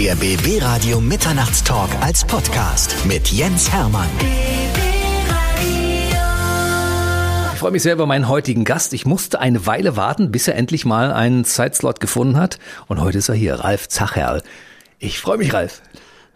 Der BB Radio Mitternachtstalk als Podcast mit Jens Hermann. Ich freue mich sehr über meinen heutigen Gast. Ich musste eine Weile warten, bis er endlich mal einen Zeitslot gefunden hat. Und heute ist er hier, Ralf Zacherl. Ich freue mich, Ralf.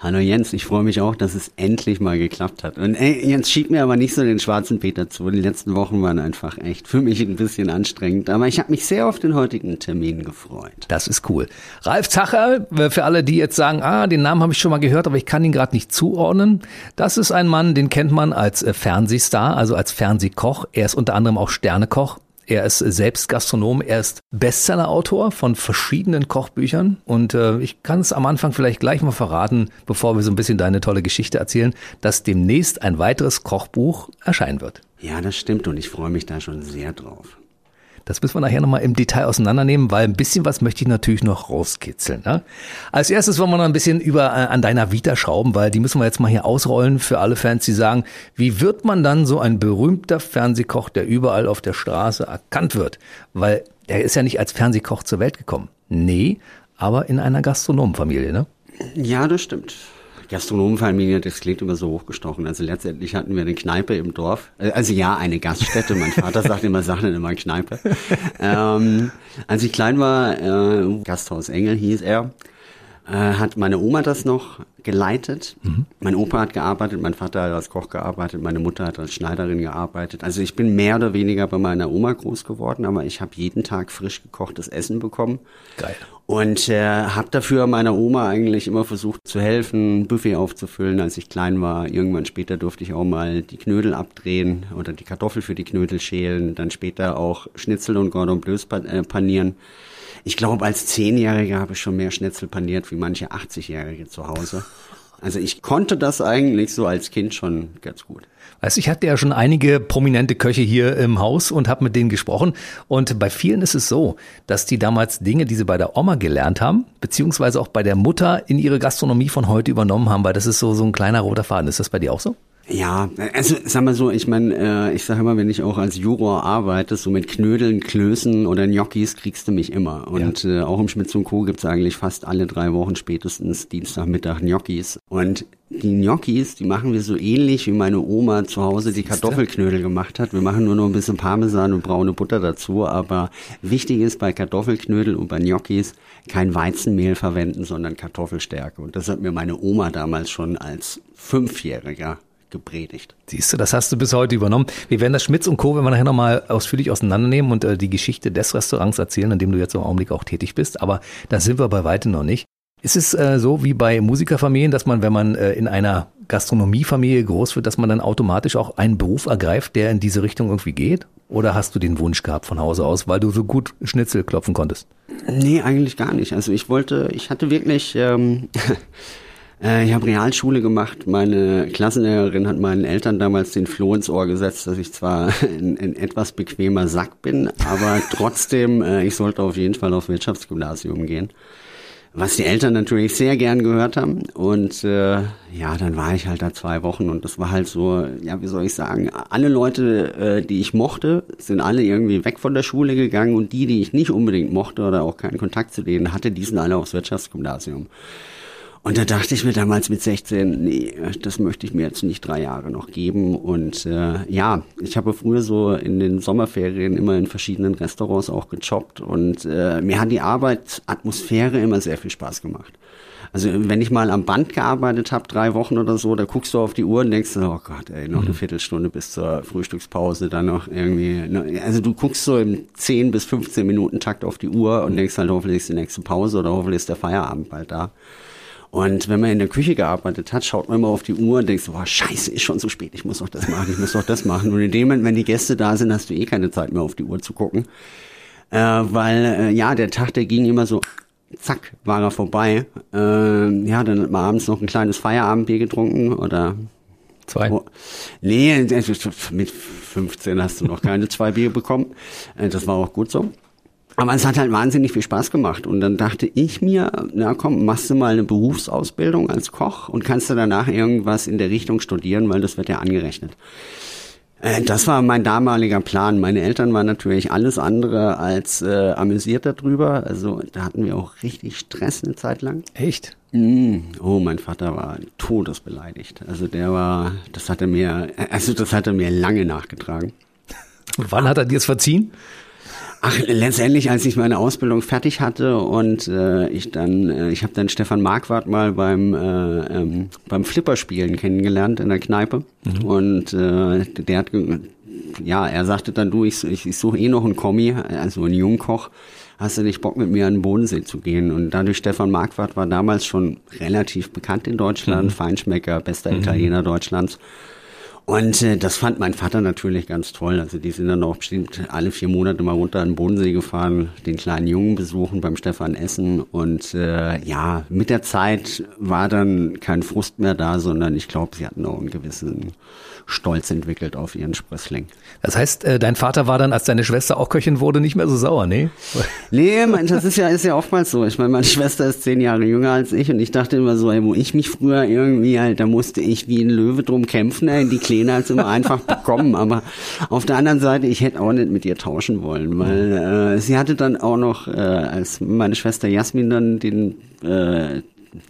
Hallo Jens, ich freue mich auch, dass es endlich mal geklappt hat. Und ey, Jens, schieb mir aber nicht so den schwarzen Peter zu. Die letzten Wochen waren einfach echt für mich ein bisschen anstrengend. Aber ich habe mich sehr auf den heutigen Termin gefreut. Das ist cool. Ralf Zacher, äh, für alle, die jetzt sagen, ah, den Namen habe ich schon mal gehört, aber ich kann ihn gerade nicht zuordnen. Das ist ein Mann, den kennt man als äh, Fernsehstar, also als Fernsehkoch. Er ist unter anderem auch Sternekoch. Er ist selbst Gastronom, er ist Bestsellerautor von verschiedenen Kochbüchern und äh, ich kann es am Anfang vielleicht gleich mal verraten, bevor wir so ein bisschen deine tolle Geschichte erzählen, dass demnächst ein weiteres Kochbuch erscheinen wird. Ja, das stimmt und ich freue mich da schon sehr drauf. Das müssen wir nachher nochmal im Detail auseinandernehmen, weil ein bisschen was möchte ich natürlich noch rauskitzeln. Ne? Als erstes wollen wir noch ein bisschen über äh, an deiner Vita schrauben, weil die müssen wir jetzt mal hier ausrollen für alle Fans, die sagen, wie wird man dann so ein berühmter Fernsehkoch, der überall auf der Straße erkannt wird? Weil er ist ja nicht als Fernsehkoch zur Welt gekommen. Nee, aber in einer Gastronomenfamilie, ne? Ja, das stimmt. Gastronomenfamilie, das klingt immer so hochgestochen. Also letztendlich hatten wir eine Kneipe im Dorf. Äh, also ja, eine Gaststätte. Mein Vater sagt immer, sagt dann immer Kneipe. Ähm, als ich klein war, äh, Gasthaus Engel hieß er, äh, hat meine Oma das noch geleitet. Mhm. Mein Opa hat gearbeitet, mein Vater hat als Koch gearbeitet, meine Mutter hat als Schneiderin gearbeitet. Also ich bin mehr oder weniger bei meiner Oma groß geworden, aber ich habe jeden Tag frisch gekochtes Essen bekommen. Geil. Und äh, habe dafür meiner Oma eigentlich immer versucht zu helfen, Buffet aufzufüllen, als ich klein war. Irgendwann später durfte ich auch mal die Knödel abdrehen oder die Kartoffel für die Knödel schälen, dann später auch Schnitzel und Gordon Bleus äh, panieren. Ich glaube, als Zehnjähriger habe ich schon mehr Schnitzel paniert wie manche 80-Jährige zu Hause. Also ich konnte das eigentlich so als Kind schon ganz gut. Weißt, ich hatte ja schon einige prominente Köche hier im Haus und habe mit denen gesprochen. Und bei vielen ist es so, dass die damals Dinge, die sie bei der Oma gelernt haben, beziehungsweise auch bei der Mutter in ihre Gastronomie von heute übernommen haben, weil das ist so, so ein kleiner roter Faden. Ist das bei dir auch so? Ja, also sag mal so, ich meine, äh, ich sage immer, wenn ich auch als Juror arbeite, so mit Knödeln, Klößen oder Gnocchis kriegst du mich immer. Und ja. äh, auch im Schmitz und Co. gibt's eigentlich fast alle drei Wochen spätestens Dienstagmittag Gnocchis. Und die Gnocchis, die machen wir so ähnlich, wie meine Oma zu Hause die Kartoffelknödel gemacht hat. Wir machen nur noch ein bisschen Parmesan und braune Butter dazu. Aber wichtig ist bei Kartoffelknödel und bei Gnocchis kein Weizenmehl verwenden, sondern Kartoffelstärke. Und das hat mir meine Oma damals schon als Fünfjähriger gepredigt. Siehst du, das hast du bis heute übernommen. Wir werden das Schmitz und Co., wenn wir nachher nochmal ausführlich auseinandernehmen und äh, die Geschichte des Restaurants erzählen, in dem du jetzt im Augenblick auch tätig bist. Aber da sind wir bei weitem noch nicht. Ist es äh, so wie bei Musikerfamilien, dass man, wenn man äh, in einer Gastronomiefamilie groß wird, dass man dann automatisch auch einen Beruf ergreift, der in diese Richtung irgendwie geht? Oder hast du den Wunsch gehabt von Hause aus, weil du so gut Schnitzel klopfen konntest? Nee, eigentlich gar nicht. Also ich wollte, ich hatte wirklich, ähm, Äh, ich habe Realschule gemacht. Meine Klassenlehrerin hat meinen Eltern damals den Floh ins Ohr gesetzt, dass ich zwar ein, ein etwas bequemer Sack bin, aber trotzdem, äh, ich sollte auf jeden Fall auf Wirtschaftsgymnasium gehen. Was die Eltern natürlich sehr gern gehört haben. Und äh, ja, dann war ich halt da zwei Wochen und das war halt so, ja, wie soll ich sagen, alle Leute, äh, die ich mochte, sind alle irgendwie weg von der Schule gegangen und die, die ich nicht unbedingt mochte oder auch keinen Kontakt zu denen hatte, die sind alle aufs Wirtschaftsgymnasium. Und da dachte ich mir damals mit 16, nee, das möchte ich mir jetzt nicht drei Jahre noch geben. Und äh, ja, ich habe früher so in den Sommerferien immer in verschiedenen Restaurants auch gejobbt und äh, mir hat die Arbeitsatmosphäre immer sehr viel Spaß gemacht. Also wenn ich mal am Band gearbeitet habe, drei Wochen oder so, da guckst du auf die Uhr und denkst, oh Gott, ey, noch eine mhm. Viertelstunde bis zur Frühstückspause, dann noch irgendwie, ne, also du guckst so im 10 bis 15 Minuten Takt auf die Uhr und denkst halt, hoffentlich ist die nächste Pause oder hoffentlich ist der Feierabend bald da. Und wenn man in der Küche gearbeitet hat, schaut man immer auf die Uhr und denkt so, boah, scheiße, ist schon so spät, ich muss doch das machen, ich muss doch das machen. Und in dem Moment, wenn die Gäste da sind, hast du eh keine Zeit mehr auf die Uhr zu gucken. Äh, weil, äh, ja, der Tag, der ging immer so, zack, war er vorbei. Äh, ja, dann hat man abends noch ein kleines Feierabendbier getrunken oder Zwei? Oh, nee, mit 15 hast du noch keine zwei Bier bekommen. Äh, das war auch gut so. Aber es hat halt wahnsinnig viel Spaß gemacht. Und dann dachte ich mir, na komm, machst du mal eine Berufsausbildung als Koch und kannst du danach irgendwas in der Richtung studieren, weil das wird ja angerechnet. Äh, das war mein damaliger Plan. Meine Eltern waren natürlich alles andere als äh, amüsiert darüber. Also da hatten wir auch richtig Stress eine Zeit lang. Echt? Mm, oh, mein Vater war todesbeleidigt. Also der war, das hat er mir, also das hat er mir lange nachgetragen. Wann hat er dir es verziehen? Ach, letztendlich, als ich meine Ausbildung fertig hatte und äh, ich dann, äh, ich habe dann Stefan Marquardt mal beim äh, ähm, beim Flipperspielen kennengelernt in der Kneipe mhm. und äh, der hat, ja, er sagte dann, du, ich, ich, ich suche eh noch einen Kommi, also einen Jungkoch, hast du nicht Bock mit mir an den Bodensee zu gehen? Und dadurch Stefan Marquardt war damals schon relativ bekannt in Deutschland, mhm. Feinschmecker, bester mhm. Italiener Deutschlands. Und äh, das fand mein Vater natürlich ganz toll. Also die sind dann auch bestimmt alle vier Monate mal runter an den Bodensee gefahren, den kleinen Jungen besuchen beim Stefan Essen. Und äh, ja, mit der Zeit war dann kein Frust mehr da, sondern ich glaube, sie hatten auch einen gewissen Stolz entwickelt auf ihren Sprössling. Das heißt, äh, dein Vater war dann, als deine Schwester auch Köchin wurde, nicht mehr so sauer, ne? Nee, das ist ja, ist ja oftmals so. Ich meine, meine Schwester ist zehn Jahre jünger als ich und ich dachte immer so, ey, wo ich mich früher irgendwie halt, da musste ich wie ein Löwe drum kämpfen, ey, die Kleine hat immer einfach bekommen. Aber auf der anderen Seite, ich hätte auch nicht mit ihr tauschen wollen, weil äh, sie hatte dann auch noch, äh, als meine Schwester Jasmin dann den äh,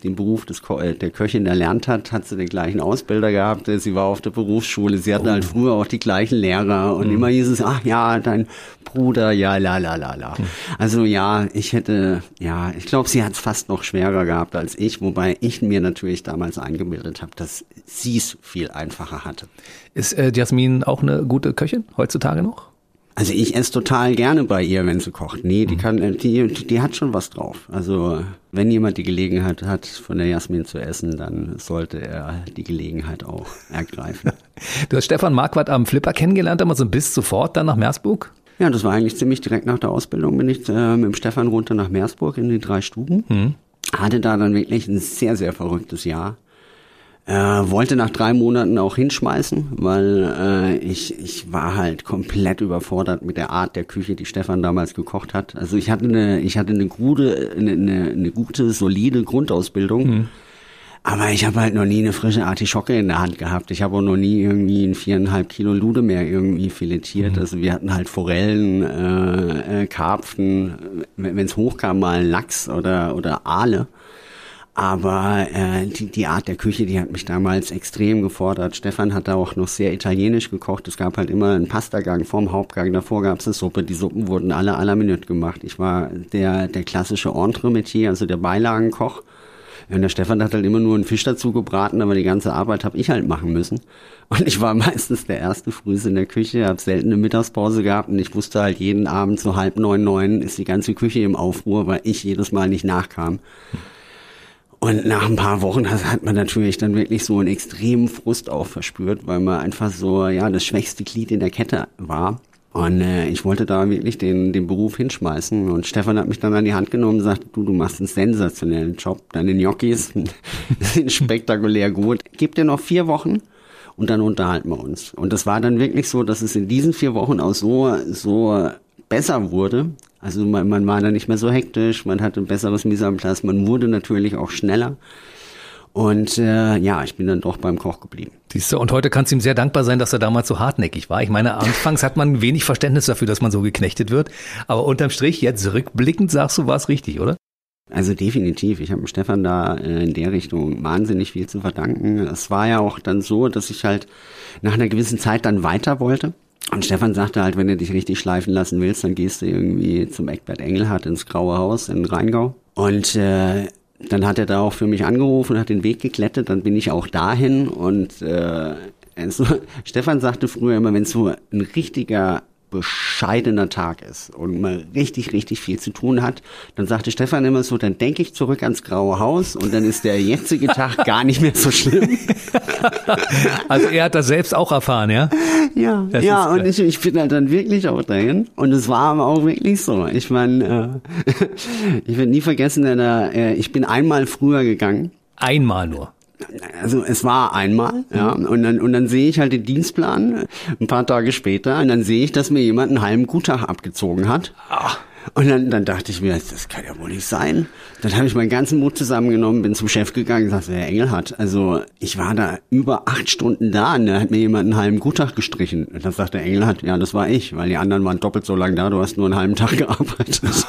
den Beruf des Ko äh, der Köchin erlernt hat, hat sie den gleichen Ausbilder gehabt. Sie war auf der Berufsschule. Sie hatten halt oh. halt früher auch die gleichen Lehrer und mhm. immer hieß es, ach ja, dein Bruder, ja, la, la, la, la. Mhm. Also ja, ich hätte, ja, ich glaube, sie hat es fast noch schwerer gehabt als ich, wobei ich mir natürlich damals eingebildet habe, dass sie es viel einfacher hatte. Ist äh, Jasmin auch eine gute Köchin heutzutage noch? Also ich esse total gerne bei ihr, wenn sie kocht. Nee, die mhm. kann, die, die hat schon was drauf. Also wenn jemand die Gelegenheit hat, von der Jasmin zu essen, dann sollte er die Gelegenheit auch ergreifen. du hast Stefan Marquardt am Flipper kennengelernt, aber so bis sofort dann nach Meersburg? Ja, das war eigentlich ziemlich direkt nach der Ausbildung bin ich äh, mit dem Stefan runter nach Meersburg in die drei Stuben. Mhm. Hatte da dann wirklich ein sehr, sehr verrücktes Jahr. Äh, wollte nach drei Monaten auch hinschmeißen, weil äh, ich, ich war halt komplett überfordert mit der Art der Küche, die Stefan damals gekocht hat. Also ich hatte eine, ich hatte eine gute, eine, eine, eine gute, solide Grundausbildung. Mhm. Aber ich habe halt noch nie eine frische Artischocke in der Hand gehabt. Ich habe auch noch nie irgendwie ein viereinhalb Kilo Lude mehr irgendwie filetiert. Mhm. Also wir hatten halt Forellen, äh, äh, Karpfen, wenn es hochkam mal Lachs oder, oder Aale. Aber äh, die, die Art der Küche, die hat mich damals extrem gefordert. Stefan hat da auch noch sehr italienisch gekocht. Es gab halt immer einen Pastagang vorm Hauptgang. Davor gab es eine Suppe. Die Suppen wurden alle à la Minute gemacht. Ich war der, der klassische Entremetier, also der Beilagenkoch. Und der Stefan hat halt immer nur einen Fisch dazu gebraten, aber die ganze Arbeit habe ich halt machen müssen. Und ich war meistens der erste Frühs in der Küche, habe selten eine Mittagspause gehabt und ich wusste halt jeden Abend so halb neun, neun ist die ganze Küche im Aufruhr, weil ich jedes Mal nicht nachkam. Und nach ein paar Wochen hat man natürlich dann wirklich so einen extremen Frust auch verspürt, weil man einfach so, ja, das schwächste Glied in der Kette war. Und äh, ich wollte da wirklich den, den Beruf hinschmeißen. Und Stefan hat mich dann an die Hand genommen und sagte, du, du machst einen sensationellen Job. Deine Gnocchis sind spektakulär gut. Gib dir noch vier Wochen und dann unterhalten wir uns. Und das war dann wirklich so, dass es in diesen vier Wochen auch so, so besser wurde. Also man, man war da nicht mehr so hektisch, man hatte ein besseres Mise en place, man wurde natürlich auch schneller. Und äh, ja, ich bin dann doch beim Koch geblieben. Siehst du, und heute kannst du ihm sehr dankbar sein, dass er damals so hartnäckig war. Ich meine, anfangs hat man wenig Verständnis dafür, dass man so geknechtet wird. Aber unterm Strich, jetzt rückblickend sagst du, war es richtig, oder? Also definitiv. Ich habe Stefan da äh, in der Richtung wahnsinnig viel zu verdanken. Es war ja auch dann so, dass ich halt nach einer gewissen Zeit dann weiter wollte. Und Stefan sagte halt, wenn du dich richtig schleifen lassen willst, dann gehst du irgendwie zum Eckbert Engelhardt ins Graue Haus in Rheingau. Und äh, dann hat er da auch für mich angerufen, hat den Weg geklettet, dann bin ich auch dahin und äh, also, Stefan sagte früher immer, wenn so ein richtiger bescheidener Tag ist und man richtig, richtig viel zu tun hat, dann sagte Stefan immer so, dann denke ich zurück ans Graue Haus und dann ist der jetzige Tag gar nicht mehr so schlimm. Also er hat das selbst auch erfahren, ja? Ja, das ja, und ich, ich bin halt dann wirklich auch dahin und es war aber auch wirklich so. Ich meine, äh, ich werde nie vergessen, äh, ich bin einmal früher gegangen. Einmal nur also es war einmal, ja, und dann, und dann sehe ich halt den Dienstplan ein paar Tage später und dann sehe ich, dass mir jemand einen halben Guttag abgezogen hat. Ach. Und dann, dann dachte ich mir, das kann ja wohl nicht sein. Dann habe ich meinen ganzen Mut zusammengenommen, bin zum Chef gegangen und sagte, Herr Engelhardt, also ich war da über acht Stunden da und da hat mir jemand einen halben Guttag gestrichen. Und dann sagte der Engelhardt, ja, das war ich, weil die anderen waren doppelt so lange da, du hast nur einen halben Tag gearbeitet.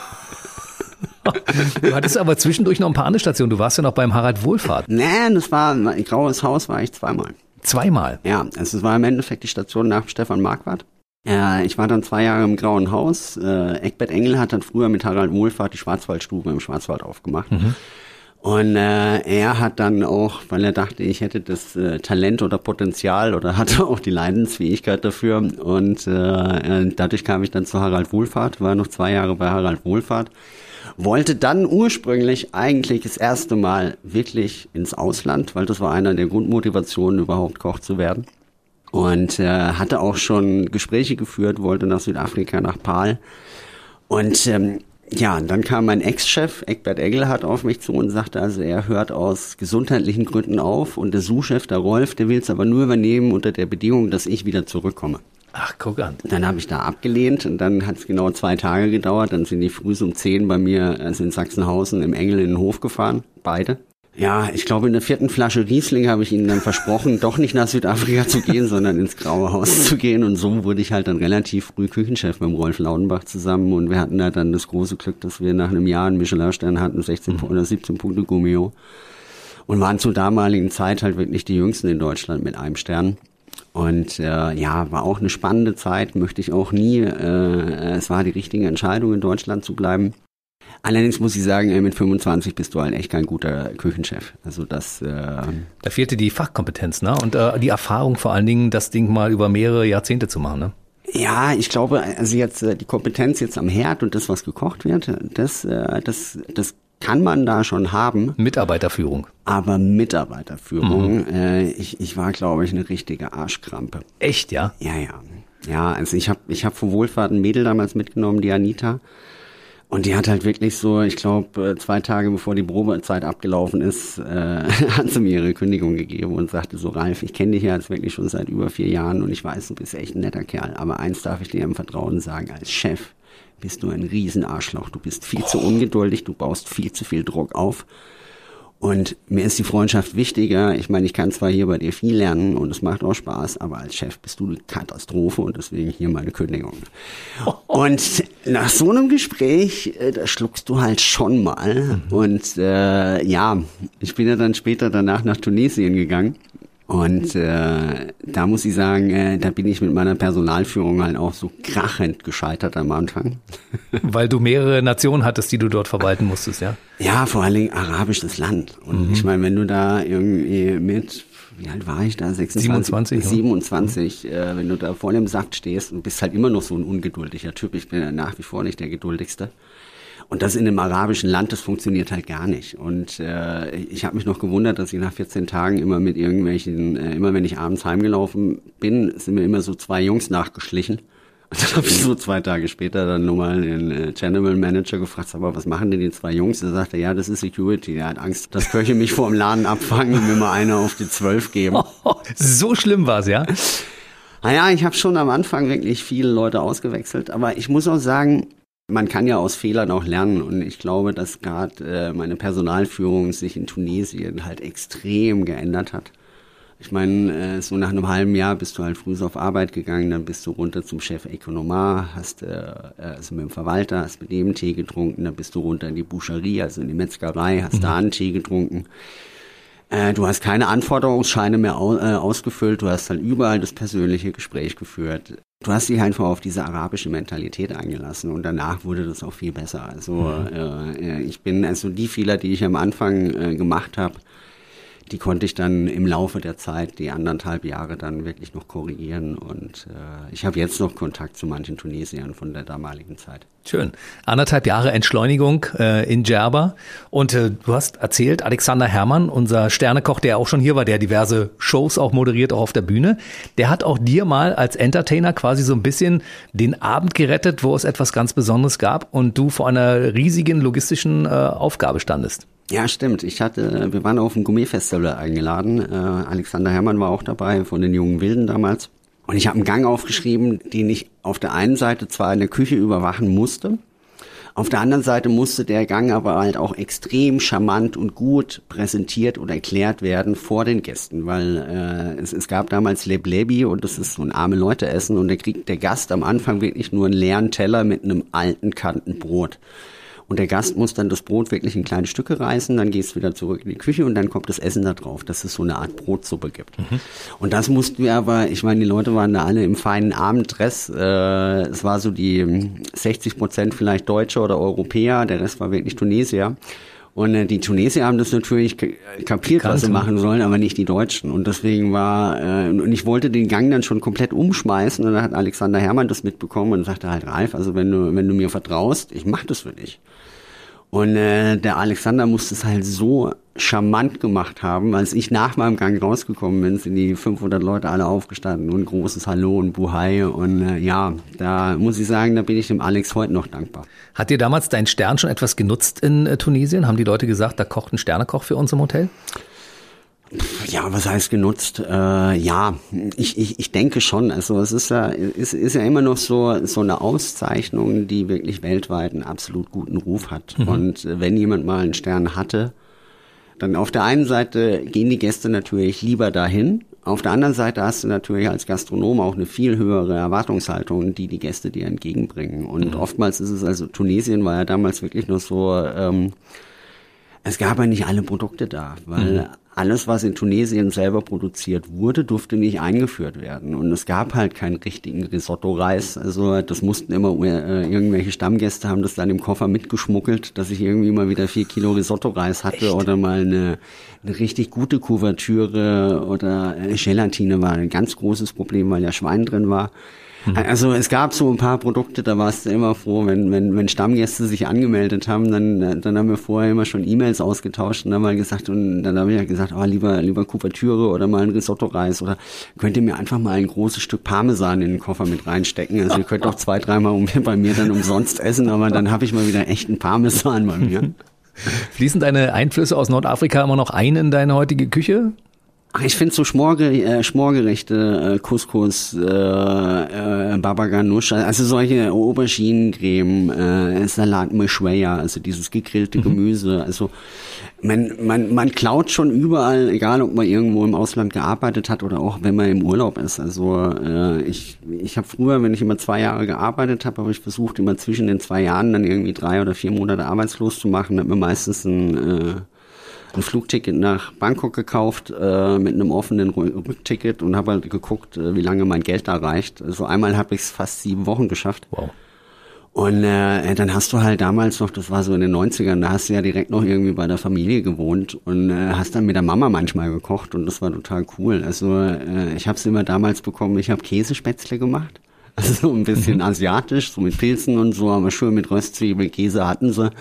Du hattest aber zwischendurch noch ein paar andere Stationen. Du warst ja noch beim Harald Wohlfahrt. Nee, das war, ein graues Haus war ich zweimal. Zweimal. Ja, es war im Endeffekt die Station nach Stefan Marquardt. Äh, ich war dann zwei Jahre im Grauen Haus. Äh, Eckbert Engel hat dann früher mit Harald Wohlfahrt die Schwarzwaldstube im Schwarzwald aufgemacht. Mhm. Und äh, er hat dann auch, weil er dachte, ich hätte das äh, Talent oder Potenzial oder hatte auch die Leidensfähigkeit dafür. Und äh, äh, dadurch kam ich dann zu Harald Wohlfahrt, war noch zwei Jahre bei Harald Wohlfahrt. Wollte dann ursprünglich eigentlich das erste Mal wirklich ins Ausland, weil das war einer der Grundmotivationen, überhaupt Koch zu werden und äh, hatte auch schon Gespräche geführt, wollte nach Südafrika, nach Pal. Und ähm, ja, dann kam mein Ex-Chef, Eckbert Engelhardt, auf mich zu und sagte, also er hört aus gesundheitlichen Gründen auf und der Suchchef, der Rolf, der will es aber nur übernehmen unter der Bedingung, dass ich wieder zurückkomme. Ach, guck an. Dann habe ich da abgelehnt und dann hat es genau zwei Tage gedauert. Dann sind die früh um zehn bei mir also in Sachsenhausen im Engel in den Hof gefahren, beide. Ja, ich glaube, in der vierten Flasche Riesling habe ich ihnen dann versprochen, doch nicht nach Südafrika zu gehen, sondern ins Graue Haus zu gehen. Und so wurde ich halt dann relativ früh Küchenchef mit dem Rolf Laudenbach zusammen. Und wir hatten da dann das große Glück, dass wir nach einem Jahr einen Michelin-Stern hatten, 16 mhm. oder 17 Punkte Gummio. Und waren zur damaligen Zeit halt wirklich die jüngsten in Deutschland mit einem Stern. Und äh, ja, war auch eine spannende Zeit, möchte ich auch nie. Äh, es war die richtige Entscheidung, in Deutschland zu bleiben. Allerdings muss ich sagen, mit 25 bist du halt echt kein guter Küchenchef. Also das. Äh da fehlte die Fachkompetenz, ne? Und äh, die Erfahrung vor allen Dingen, das Ding mal über mehrere Jahrzehnte zu machen, ne? Ja, ich glaube, also jetzt äh, die Kompetenz jetzt am Herd und das, was gekocht wird, das, äh, das, das kann man da schon haben. Mitarbeiterführung. Aber Mitarbeiterführung, mhm. äh, ich, ich war, glaube ich, eine richtige Arschkrampe. Echt, ja? Ja, ja. Ja, also ich habe ich hab vor Wohlfahrt ein Mädel damals mitgenommen, die Anita. Und die hat halt wirklich so, ich glaube, äh, zwei Tage bevor die Probezeit abgelaufen ist, äh, hat sie mir ihre Kündigung gegeben und sagte so, Ralf, ich kenne dich ja jetzt wirklich schon seit über vier Jahren und ich weiß, du bist echt ein netter Kerl. Aber eins darf ich dir im Vertrauen sagen, als Chef bist du ein Riesenarschloch. Du bist viel oh. zu ungeduldig, du baust viel zu viel Druck auf. Und mir ist die Freundschaft wichtiger. Ich meine, ich kann zwar hier bei dir viel lernen und es macht auch Spaß, aber als Chef bist du eine Katastrophe und deswegen hier meine Kündigung. Und nach so einem Gespräch, äh, da schluckst du halt schon mal. Mhm. Und äh, ja, ich bin ja dann später danach nach Tunesien gegangen und äh, da muss ich sagen, äh, da bin ich mit meiner Personalführung halt auch so krachend gescheitert am Anfang. Weil du mehrere Nationen hattest, die du dort verwalten musstest, ja? Ja, vor allen Dingen arabisches Land. Und mhm. ich meine, wenn du da irgendwie mit, wie alt war ich da? 26, 27. 27, mhm. äh, wenn du da vor dem Sack stehst und bist halt immer noch so ein ungeduldiger Typ. Ich bin ja nach wie vor nicht der geduldigste. Und das in einem arabischen Land, das funktioniert halt gar nicht. Und äh, ich habe mich noch gewundert, dass ich nach 14 Tagen immer mit irgendwelchen, äh, immer wenn ich abends heimgelaufen bin, sind mir immer so zwei Jungs nachgeschlichen. Und dann habe ich so zwei Tage später dann nochmal den äh, General Manager gefragt, aber was machen denn die zwei Jungs? Da sagte ja, das ist Security. Er hat Angst, dass Köche mich vor dem Laden abfangen und mir mal eine auf die zwölf geben. so schlimm war's, ja? Naja, ich habe schon am Anfang wirklich viele Leute ausgewechselt, aber ich muss auch sagen, man kann ja aus Fehlern auch lernen und ich glaube, dass gerade äh, meine Personalführung sich in Tunesien halt extrem geändert hat. Ich meine, äh, so nach einem halben Jahr bist du halt früh auf Arbeit gegangen, dann bist du runter zum Chef Economar, hast äh, also mit dem Verwalter, hast mit dem Tee getrunken, dann bist du runter in die Boucherie, also in die Metzgerei, hast mhm. da einen Tee getrunken. Äh, du hast keine Anforderungsscheine mehr äh, ausgefüllt, du hast halt überall das persönliche Gespräch geführt du hast dich einfach auf diese arabische Mentalität eingelassen und danach wurde das auch viel besser. Also mhm. äh, ich bin also die Fehler, die ich am Anfang äh, gemacht habe, die konnte ich dann im Laufe der Zeit, die anderthalb Jahre dann wirklich noch korrigieren. Und äh, ich habe jetzt noch Kontakt zu manchen Tunesiern von der damaligen Zeit. Schön. Anderthalb Jahre Entschleunigung äh, in Djerba. Und äh, du hast erzählt, Alexander Herrmann, unser Sternekoch, der auch schon hier war, der diverse Shows auch moderiert, auch auf der Bühne, der hat auch dir mal als Entertainer quasi so ein bisschen den Abend gerettet, wo es etwas ganz Besonderes gab und du vor einer riesigen logistischen äh, Aufgabe standest. Ja, stimmt. Ich hatte, wir waren auf dem Gourmet-Festival eingeladen. Äh, Alexander Herrmann war auch dabei von den jungen Wilden damals. Und ich habe einen Gang aufgeschrieben, den ich auf der einen Seite zwar in der Küche überwachen musste, Auf der anderen Seite musste der Gang aber halt auch extrem charmant und gut präsentiert und erklärt werden vor den Gästen, weil äh, es, es gab damals Leblebi und das ist so ein arme Leute essen und da kriegt der Gast am Anfang wirklich nur einen leeren Teller mit einem alten Kantenbrot. Und der Gast muss dann das Brot wirklich in kleine Stücke reißen, dann gehst du wieder zurück in die Küche und dann kommt das Essen da drauf, dass es so eine Art Brotsuppe gibt. Mhm. Und das mussten wir aber, ich meine, die Leute waren da alle im feinen Abenddress. Äh, es war so die 60 Prozent vielleicht Deutsche oder Europäer, der Rest war wirklich Tunesier. Und äh, die Tunesier haben das natürlich kapiert, Kannte. was sie machen sollen, aber nicht die Deutschen. Und deswegen war, äh, und ich wollte den Gang dann schon komplett umschmeißen. Und dann hat Alexander Herrmann das mitbekommen und sagte halt, Ralf, also wenn du, wenn du mir vertraust, ich mach das für dich. Und äh, der Alexander musste es halt so charmant gemacht haben, als ich nach meinem Gang rausgekommen bin, sind die 500 Leute alle aufgestanden und großes Hallo und Buhai und äh, ja, da muss ich sagen, da bin ich dem Alex heute noch dankbar. Hat dir damals dein Stern schon etwas genutzt in äh, Tunesien? Haben die Leute gesagt, da kocht ein Sternekoch für uns im Hotel? Ja, was heißt genutzt? Äh, ja, ich, ich, ich denke schon. Also es ist ja, ist, ist ja immer noch so, so eine Auszeichnung, die wirklich weltweit einen absolut guten Ruf hat. Mhm. Und wenn jemand mal einen Stern hatte, dann auf der einen Seite gehen die Gäste natürlich lieber dahin. Auf der anderen Seite hast du natürlich als Gastronom auch eine viel höhere Erwartungshaltung, die die Gäste dir entgegenbringen. Und mhm. oftmals ist es also, Tunesien war ja damals wirklich noch so, ähm, es gab ja nicht alle Produkte da, weil mhm alles, was in Tunesien selber produziert wurde, durfte nicht eingeführt werden. Und es gab halt keinen richtigen Risotto-Reis. Also das mussten immer äh, irgendwelche Stammgäste haben das dann im Koffer mitgeschmuggelt, dass ich irgendwie mal wieder vier Kilo Risotto-Reis hatte Echt? oder mal eine, eine richtig gute Kuvertüre oder äh, Gelatine war ein ganz großes Problem, weil ja Schwein drin war. Mhm. Also es gab so ein paar Produkte, da warst du immer froh, wenn, wenn, wenn Stammgäste sich angemeldet haben, dann, dann haben wir vorher immer schon E-Mails ausgetauscht und dann mal gesagt, und dann habe ich ja gesagt, oh, lieber, lieber Kuvertüre oder mal ein Risotto-Reis oder könnt ihr mir einfach mal ein großes Stück Parmesan in den Koffer mit reinstecken. Also ihr könnt auch zwei, dreimal bei mir dann umsonst essen, aber dann habe ich mal wieder echten Parmesan bei mir. Fließen deine Einflüsse aus Nordafrika immer noch ein in deine heutige Küche? Ich finde so Schmorge, äh, Schmorgerichte, äh, Couscous, äh, äh, Baba Ganoush, also solche Auberginencreme, äh, Salat Meshweya, also dieses gegrillte mhm. Gemüse. Also man, man, man klaut schon überall, egal ob man irgendwo im Ausland gearbeitet hat oder auch wenn man im Urlaub ist. Also äh, ich, ich habe früher, wenn ich immer zwei Jahre gearbeitet habe, habe ich versucht, immer zwischen den zwei Jahren dann irgendwie drei oder vier Monate arbeitslos zu machen. Da hat mir meistens ein äh, ein Flugticket nach Bangkok gekauft äh, mit einem offenen Rückticket und habe halt geguckt, äh, wie lange mein Geld da reicht. Also einmal habe ich es fast sieben Wochen geschafft. Wow. Und äh, dann hast du halt damals noch, das war so in den 90ern, da hast du ja direkt noch irgendwie bei der Familie gewohnt und äh, hast dann mit der Mama manchmal gekocht und das war total cool. Also äh, ich habe es immer damals bekommen, ich habe Käsespätzle gemacht. Also so ein bisschen mhm. asiatisch, so mit Pilzen und so, aber schön mit Röstzwiebel, Käse hatten sie.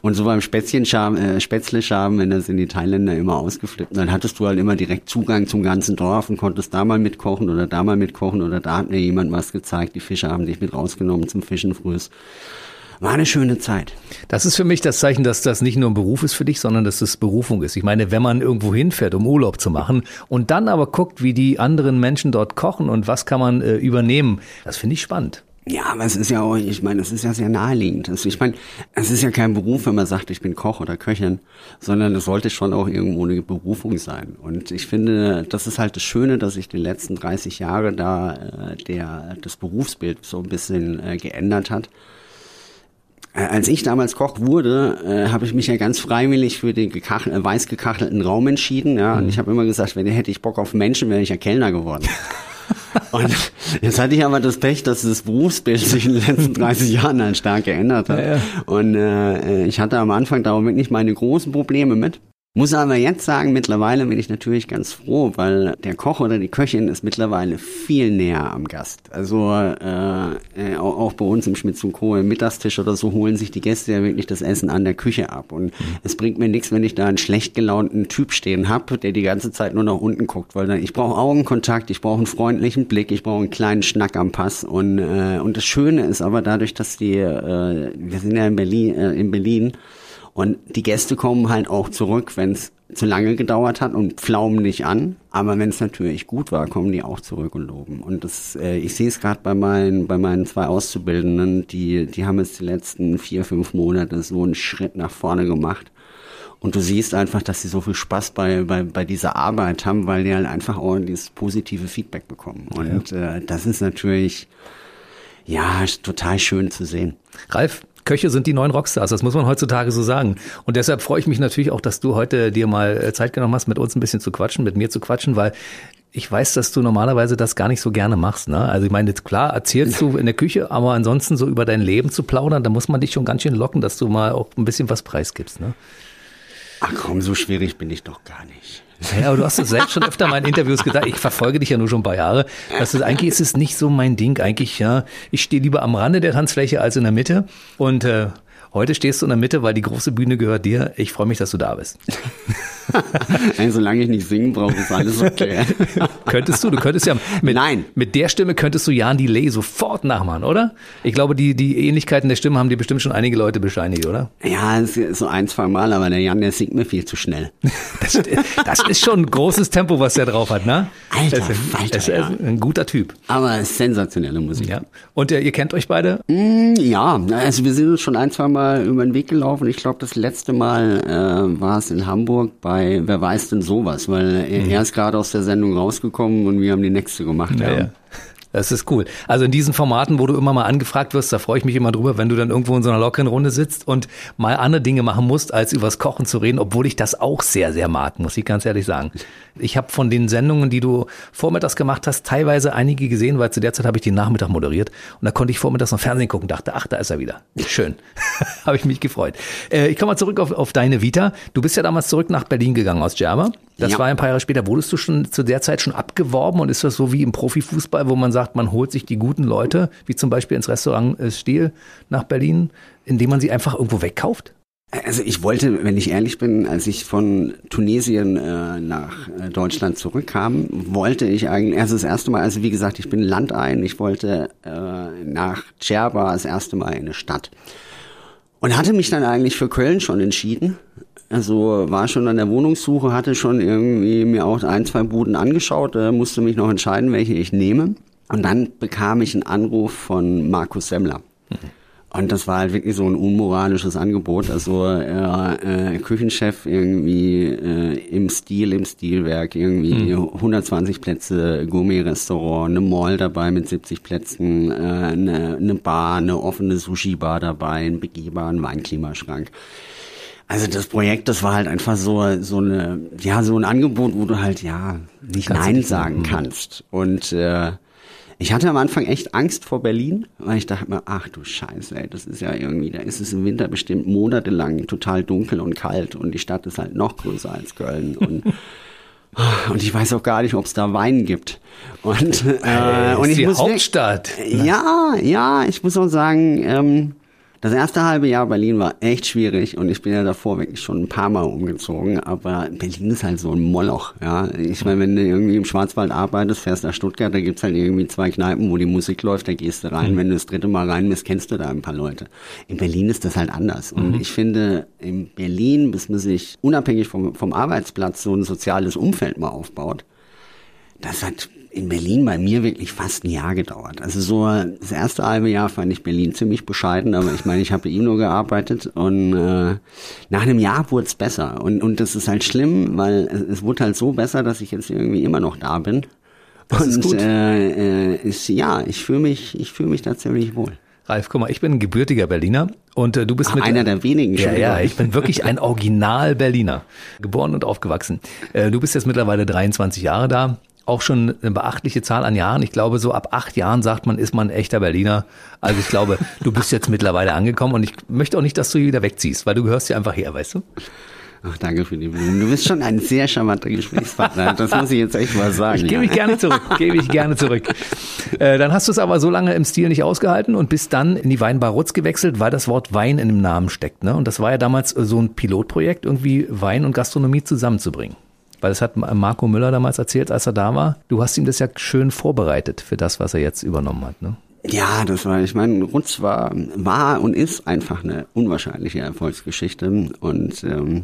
Und so beim Spätzchenscham, äh, Spätzle-Scham, wenn das sind die Thailänder immer ausgeflippt. Dann hattest du halt immer direkt Zugang zum ganzen Dorf und konntest da mal mitkochen oder da mal mitkochen oder da hat mir jemand was gezeigt. Die Fische haben dich mit rausgenommen zum Fischen frühs. War eine schöne Zeit. Das ist für mich das Zeichen, dass das nicht nur ein Beruf ist für dich, sondern dass es Berufung ist. Ich meine, wenn man irgendwo hinfährt, um Urlaub zu machen und dann aber guckt, wie die anderen Menschen dort kochen und was kann man äh, übernehmen, das finde ich spannend. Ja, aber es ist ja auch, ich meine, es ist ja sehr naheliegend. Also ich meine, es ist ja kein Beruf, wenn man sagt, ich bin Koch oder Köchin, sondern es sollte schon auch irgendwo eine Berufung sein. Und ich finde, das ist halt das Schöne, dass sich die letzten 30 Jahre da äh, der das Berufsbild so ein bisschen äh, geändert hat. Äh, als ich damals Koch wurde, äh, habe ich mich ja ganz freiwillig für den gekachel, äh, weiß gekachelten Raum entschieden. Ja, und mhm. ich habe immer gesagt, wenn hätte ich Bock auf Menschen, wäre ich ja Kellner geworden. und jetzt hatte ich aber das Pech, dass das Berufsbild sich in den letzten 30 Jahren halt stark geändert hat. Ja, ja. Und äh, ich hatte am Anfang da wirklich meine großen Probleme mit. Muss aber jetzt sagen, mittlerweile bin ich natürlich ganz froh, weil der Koch oder die Köchin ist mittlerweile viel näher am Gast. Also äh, äh, auch, bei uns im Schmitz und Co. im Mittagstisch oder so holen sich die Gäste ja wirklich das Essen an der Küche ab. Und mhm. es bringt mir nichts, wenn ich da einen schlecht gelaunten Typ stehen hab, der die ganze Zeit nur nach unten guckt, weil dann, ich brauche Augenkontakt, ich brauche einen freundlichen Blick, ich brauche einen kleinen Schnack am Pass. Und, äh, und das Schöne ist aber dadurch, dass die, äh, wir sind ja in Berlin, äh, in Berlin und die Gäste kommen halt auch zurück, wenn es zu lange gedauert hat und pflaumen nicht an. Aber wenn es natürlich gut war, kommen die auch zurück und loben. Und das, äh, ich sehe es gerade bei meinen, bei meinen zwei Auszubildenden, die, die haben jetzt die letzten vier, fünf Monate so einen Schritt nach vorne gemacht. Und du siehst einfach, dass sie so viel Spaß bei, bei, bei dieser Arbeit haben, weil die halt einfach auch dieses positive Feedback bekommen. Und ja. äh, das ist natürlich, ja, total schön zu sehen. Ralf, Köche sind die neuen Rockstars, das muss man heutzutage so sagen. Und deshalb freue ich mich natürlich auch, dass du heute dir mal äh, Zeit genommen hast, mit uns ein bisschen zu quatschen, mit mir zu quatschen, weil ich weiß, dass du normalerweise das gar nicht so gerne machst. Ne? Also ich meine, jetzt klar erzählst du in der Küche, aber ansonsten so über dein Leben zu plaudern, da muss man dich schon ganz schön locken, dass du mal auch ein bisschen was preisgibst. Ne? Ach komm, so schwierig bin ich doch gar nicht. Ja, aber du hast es selbst schon öfter mal in Interviews gesagt. Ich verfolge dich ja nur schon ein paar Jahre. Das ist, eigentlich ist es nicht so mein Ding. Eigentlich, ja, ich stehe lieber am Rande der Tanzfläche als in der Mitte. Und äh, Heute stehst du in der Mitte, weil die große Bühne gehört dir. Ich freue mich, dass du da bist. solange ich nicht singen brauche, ist alles okay. könntest du, du könntest ja mit, Nein. mit der Stimme könntest du Jan Delay sofort nachmachen, oder? Ich glaube, die, die Ähnlichkeiten der Stimme haben dir bestimmt schon einige Leute bescheinigt, oder? Ja, so ein, zwei Mal, aber der Jan, der singt mir viel zu schnell. Das, das ist schon ein großes Tempo, was der drauf hat, ne? Alter, das ist, Alter, das ist ja. ein guter Typ. Aber sensationelle Musik. Ja. Und äh, ihr kennt euch beide? Mm, ja, also wir sind uns schon ein, zwei Mal über den Weg gelaufen. Ich glaube, das letzte Mal äh, war es in Hamburg bei Wer weiß denn sowas, weil er, mhm. er ist gerade aus der Sendung rausgekommen und wir haben die nächste gemacht. Ja, ja. Das ist cool. Also in diesen Formaten, wo du immer mal angefragt wirst, da freue ich mich immer drüber, wenn du dann irgendwo in so einer lockeren Runde sitzt und mal andere Dinge machen musst, als übers Kochen zu reden, obwohl ich das auch sehr, sehr mag, muss ich ganz ehrlich sagen. Ich habe von den Sendungen, die du vormittags gemacht hast, teilweise einige gesehen, weil zu der Zeit habe ich den Nachmittag moderiert und da konnte ich vormittags noch Fernsehen gucken, dachte, ach, da ist er wieder. Schön. habe ich mich gefreut. Äh, ich komme mal zurück auf, auf deine Vita. Du bist ja damals zurück nach Berlin gegangen aus Gerber. Das ja. war ein paar Jahre später. Wurdest du schon zu der Zeit schon abgeworben und ist das so wie im Profifußball, wo man sagt, man holt sich die guten Leute, wie zum Beispiel ins Restaurant äh, Stil nach Berlin, indem man sie einfach irgendwo wegkauft? Also ich wollte, wenn ich ehrlich bin, als ich von Tunesien äh, nach äh, Deutschland zurückkam, wollte ich eigentlich erst das erste Mal, also wie gesagt, ich bin Landein, ich wollte äh, nach Djerba das erste Mal in eine Stadt. Und hatte mich dann eigentlich für Köln schon entschieden. Also war schon an der Wohnungssuche, hatte schon irgendwie mir auch ein, zwei Buden angeschaut, äh, musste mich noch entscheiden, welche ich nehme. Und dann bekam ich einen Anruf von Markus Semmler. Mhm. Und das war halt wirklich so ein unmoralisches Angebot. Also äh, äh, Küchenchef irgendwie äh, im Stil, im Stilwerk, irgendwie mhm. 120 Plätze Gourmet-Restaurant, eine Mall dabei mit 70 Plätzen, äh, eine, eine Bar, eine offene Sushi-Bar dabei, ein begehbaren Weinklimaschrank. Also das Projekt, das war halt einfach so so eine ja so ein Angebot, wo du halt ja nicht Kannst Nein sagen mhm. kannst. Und äh, ich hatte am Anfang echt Angst vor Berlin, weil ich dachte mir, ach du Scheiße, ey, das ist ja irgendwie, da ist es im Winter bestimmt monatelang total dunkel und kalt und die Stadt ist halt noch größer als Köln und und ich weiß auch gar nicht, ob es da Wein gibt. Und, äh, und ich die muss Hauptstadt. ja, ja, ich muss auch sagen, ähm, das erste halbe Jahr Berlin war echt schwierig und ich bin ja davor wirklich schon ein paar Mal umgezogen, aber Berlin ist halt so ein Moloch, ja. Ich meine, wenn du irgendwie im Schwarzwald arbeitest, fährst nach Stuttgart, da gibt's halt irgendwie zwei Kneipen, wo die Musik läuft, da gehst du rein. Mhm. Wenn du das dritte Mal rein bist, kennst du da ein paar Leute. In Berlin ist das halt anders. Und mhm. ich finde, in Berlin, bis man sich unabhängig vom, vom Arbeitsplatz so ein soziales Umfeld mal aufbaut, das hat in Berlin bei mir wirklich fast ein Jahr gedauert. Also so das erste halbe Jahr fand ich Berlin ziemlich bescheiden, aber ich meine, ich habe ihm nur gearbeitet und äh, nach einem Jahr wurde es besser. Und, und das ist halt schlimm, weil es, es wurde halt so besser, dass ich jetzt irgendwie immer noch da bin. Das und ist gut. Äh, äh, ist, ja, ich fühle mich, ich fühle mich da ziemlich wohl. Ralf, guck mal, ich bin ein gebürtiger Berliner und äh, du bist Ach, mit einer der wenigen. Ja, ja, ich bin wirklich ein Original Berliner, geboren und aufgewachsen. Äh, du bist jetzt mittlerweile 23 Jahre da auch schon eine beachtliche Zahl an Jahren. Ich glaube, so ab acht Jahren sagt man, ist man ein echter Berliner. Also ich glaube, du bist jetzt mittlerweile angekommen und ich möchte auch nicht, dass du hier wieder wegziehst, weil du gehörst hier einfach her, weißt du? Ach, danke für die Blumen. Du bist schon ein sehr charmanter Gesprächspartner. Das muss ich jetzt echt mal sagen. Ich gebe ich gerne zurück. Gebe ich gerne zurück. Äh, dann hast du es aber so lange im Stil nicht ausgehalten und bist dann in die Weinbar Rutz gewechselt, weil das Wort Wein in dem Namen steckt. Ne? Und das war ja damals so ein Pilotprojekt, irgendwie Wein und Gastronomie zusammenzubringen. Weil das hat Marco Müller damals erzählt, als er da war. Du hast ihm das ja schön vorbereitet für das, was er jetzt übernommen hat, ne? Ja, das war, ich meine, Rutz war, war und ist einfach eine unwahrscheinliche Erfolgsgeschichte. Und ähm,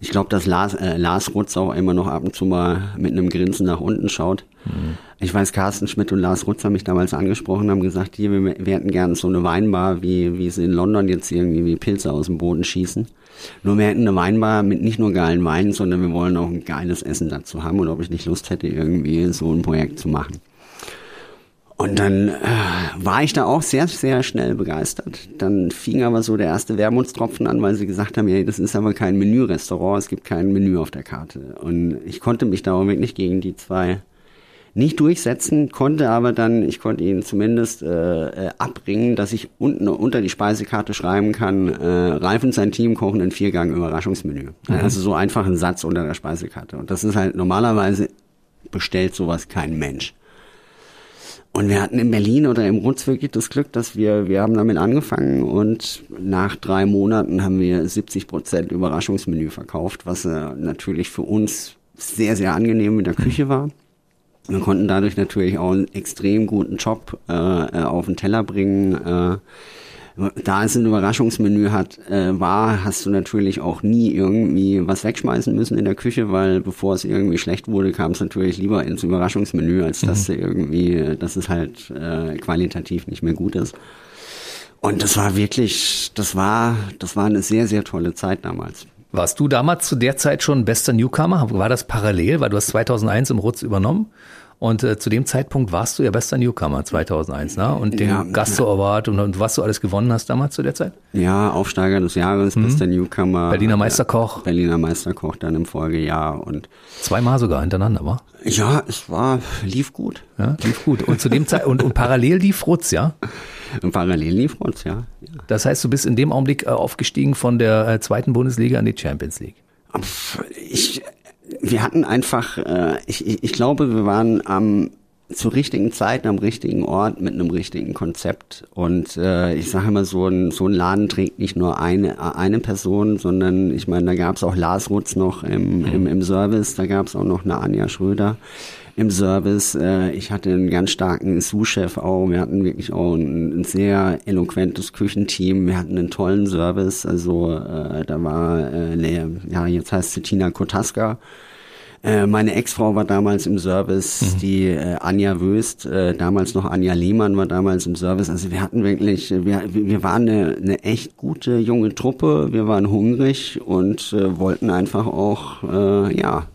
Ich glaube, dass Lars, äh, Lars Rutz auch immer noch ab und zu mal mit einem Grinsen nach unten schaut. Mhm. Ich weiß, Carsten Schmidt und Lars Rutz haben mich damals angesprochen, haben gesagt, hier, wir, wir hätten gerne so eine Weinbar, wie, wie sie in London jetzt irgendwie wie Pilze aus dem Boden schießen. Nur wir hätten eine Weinbar mit nicht nur geilen Weinen, sondern wir wollen auch ein geiles Essen dazu haben und ob ich nicht Lust hätte, irgendwie so ein Projekt zu machen. Und dann äh, war ich da auch sehr, sehr schnell begeistert. Dann fing aber so der erste Wermutstropfen an, weil sie gesagt haben, ja, das ist aber kein Menü-Restaurant, es gibt kein Menü auf der Karte. Und ich konnte mich da auch wirklich gegen die zwei nicht durchsetzen, konnte aber dann, ich konnte ihnen zumindest äh, äh, abbringen, dass ich unten unter die Speisekarte schreiben kann, äh, Ralf und sein Team kochen ein Viergang Überraschungsmenü. Mhm. Also so einfach ein Satz unter der Speisekarte. Und das ist halt normalerweise bestellt sowas kein Mensch. Und wir hatten in Berlin oder im Rutz wirklich das Glück, dass wir, wir haben damit angefangen und nach drei Monaten haben wir 70 Prozent Überraschungsmenü verkauft, was äh, natürlich für uns sehr, sehr angenehm mit der Küche war. Wir konnten dadurch natürlich auch einen extrem guten Job äh, äh, auf den Teller bringen. Äh, da es ein Überraschungsmenü hat, äh, war, hast du natürlich auch nie irgendwie was wegschmeißen müssen in der Küche, weil bevor es irgendwie schlecht wurde, kam es natürlich lieber ins Überraschungsmenü, als dass mhm. irgendwie, dass es halt äh, qualitativ nicht mehr gut ist. Und das war wirklich, das war, das war eine sehr, sehr tolle Zeit damals. Warst du damals zu der Zeit schon bester Newcomer? War das parallel, weil du hast 2001 im Rutz übernommen? Und äh, zu dem Zeitpunkt warst du ja bester Newcomer 2001, ne? Und den ja, Gasto Award und, und, was du alles gewonnen hast damals zu der Zeit? Ja, Aufsteiger des Jahres, mhm. bester Newcomer. Berliner Meisterkoch. Berliner Meisterkoch dann im Folgejahr und zweimal sogar hintereinander, war? Ja, es war lief gut. Ja, lief gut. Und zu dem Zeit und, und parallel lief Rutz, ja? Und parallel lief Rutz, ja. ja. Das heißt, du bist in dem Augenblick äh, aufgestiegen von der äh, zweiten Bundesliga an die Champions League. Ich wir hatten einfach, äh, ich, ich glaube, wir waren am zur richtigen Zeit am richtigen Ort mit einem richtigen Konzept. Und äh, ich sage immer, so ein, so ein Laden trägt nicht nur eine, eine Person, sondern ich meine, da gab es auch Lars Rutz noch im, mhm. im, im Service, da gab es auch noch eine Anja Schröder im Service. Äh, ich hatte einen ganz starken Sous-Chef auch. Wir hatten wirklich auch ein, ein, sehr eloquentes Küchenteam. Wir hatten einen tollen Service. Also äh, da war, äh, ja, jetzt heißt sie Tina Kotaska äh, meine Ex-Frau war damals im Service, mhm. die äh, Anja Wöst, äh, damals noch Anja Lehmann war damals im Service. Also wir hatten wirklich, wir, wir waren eine, eine echt gute junge Truppe, wir waren hungrig und äh, wollten einfach auch, äh, ja,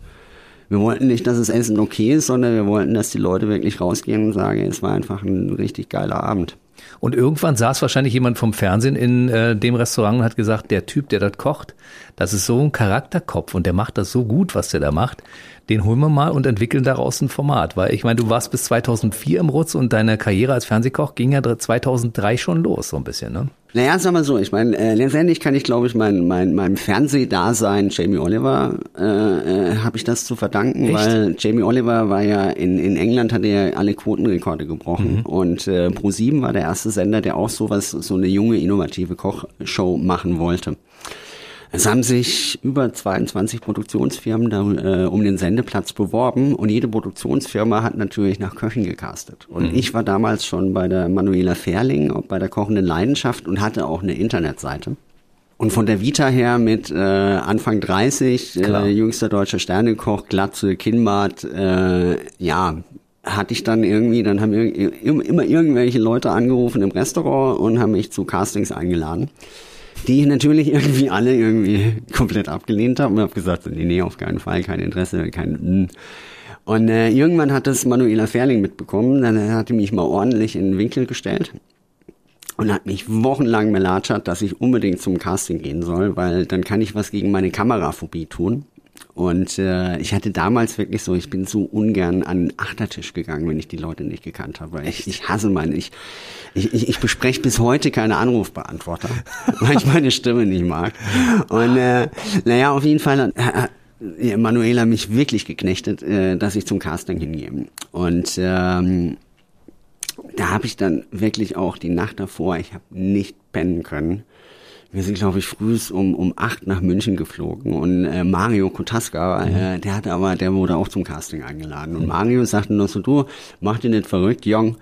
wir wollten nicht, dass das Essen okay ist, sondern wir wollten, dass die Leute wirklich rausgehen und sagen, es war einfach ein richtig geiler Abend. Und irgendwann saß wahrscheinlich jemand vom Fernsehen in äh, dem Restaurant und hat gesagt, der Typ, der das kocht, das ist so ein Charakterkopf und der macht das so gut, was der da macht. Den holen wir mal und entwickeln daraus ein Format. Weil ich meine, du warst bis 2004 im Rutz und deine Karriere als Fernsehkoch ging ja 2003 schon los, so ein bisschen, ne? Naja, sag mal so, ich meine, äh, letztendlich kann ich, glaube ich, mein, mein, meinem Fernsehdasein Jamie Oliver äh, äh, habe ich das zu verdanken, Echt? weil Jamie Oliver war ja in, in England, hat er alle Quotenrekorde gebrochen mhm. und äh, Pro7 war der erste Sender, der auch sowas, so eine junge, innovative Kochshow machen wollte. Es haben sich über 22 Produktionsfirmen da, äh, um den Sendeplatz beworben und jede Produktionsfirma hat natürlich nach Köchen gecastet. Und mhm. ich war damals schon bei der Manuela Ferling, bei der kochenden Leidenschaft und hatte auch eine Internetseite. Und von der Vita her mit äh, Anfang 30, äh, jüngster deutscher Sternekoch, Glatze, Kinnbart, äh, ja, hatte ich dann irgendwie, dann haben immer irgendwelche Leute angerufen im Restaurant und haben mich zu Castings eingeladen die ich natürlich irgendwie alle irgendwie komplett abgelehnt habe und habe gesagt, nee, nee, auf keinen Fall, kein Interesse, kein... Hm. Und äh, irgendwann hat das Manuela Ferling mitbekommen, dann hat die mich mal ordentlich in den Winkel gestellt und hat mich wochenlang melatschert, dass ich unbedingt zum Casting gehen soll, weil dann kann ich was gegen meine Kameraphobie tun. Und äh, ich hatte damals wirklich so, ich bin so ungern an den Achtertisch gegangen, wenn ich die Leute nicht gekannt habe. Ich, ich hasse meine, ich, ich, ich, bespreche bis heute keine Anrufbeantworter, weil ich meine Stimme nicht mag. Und äh, naja, auf jeden Fall hat äh, Manuela mich wirklich geknechtet, äh, dass ich zum Casting hingehe. Und ähm, da habe ich dann wirklich auch die Nacht davor, ich habe nicht pennen können wir sind, glaube ich, früh um, um acht nach München geflogen und äh, Mario Kotaska, äh, mhm. der hatte aber, der wurde auch zum Casting eingeladen. Und mhm. Mario sagte nur so, du, mach dir nicht verrückt, Jong,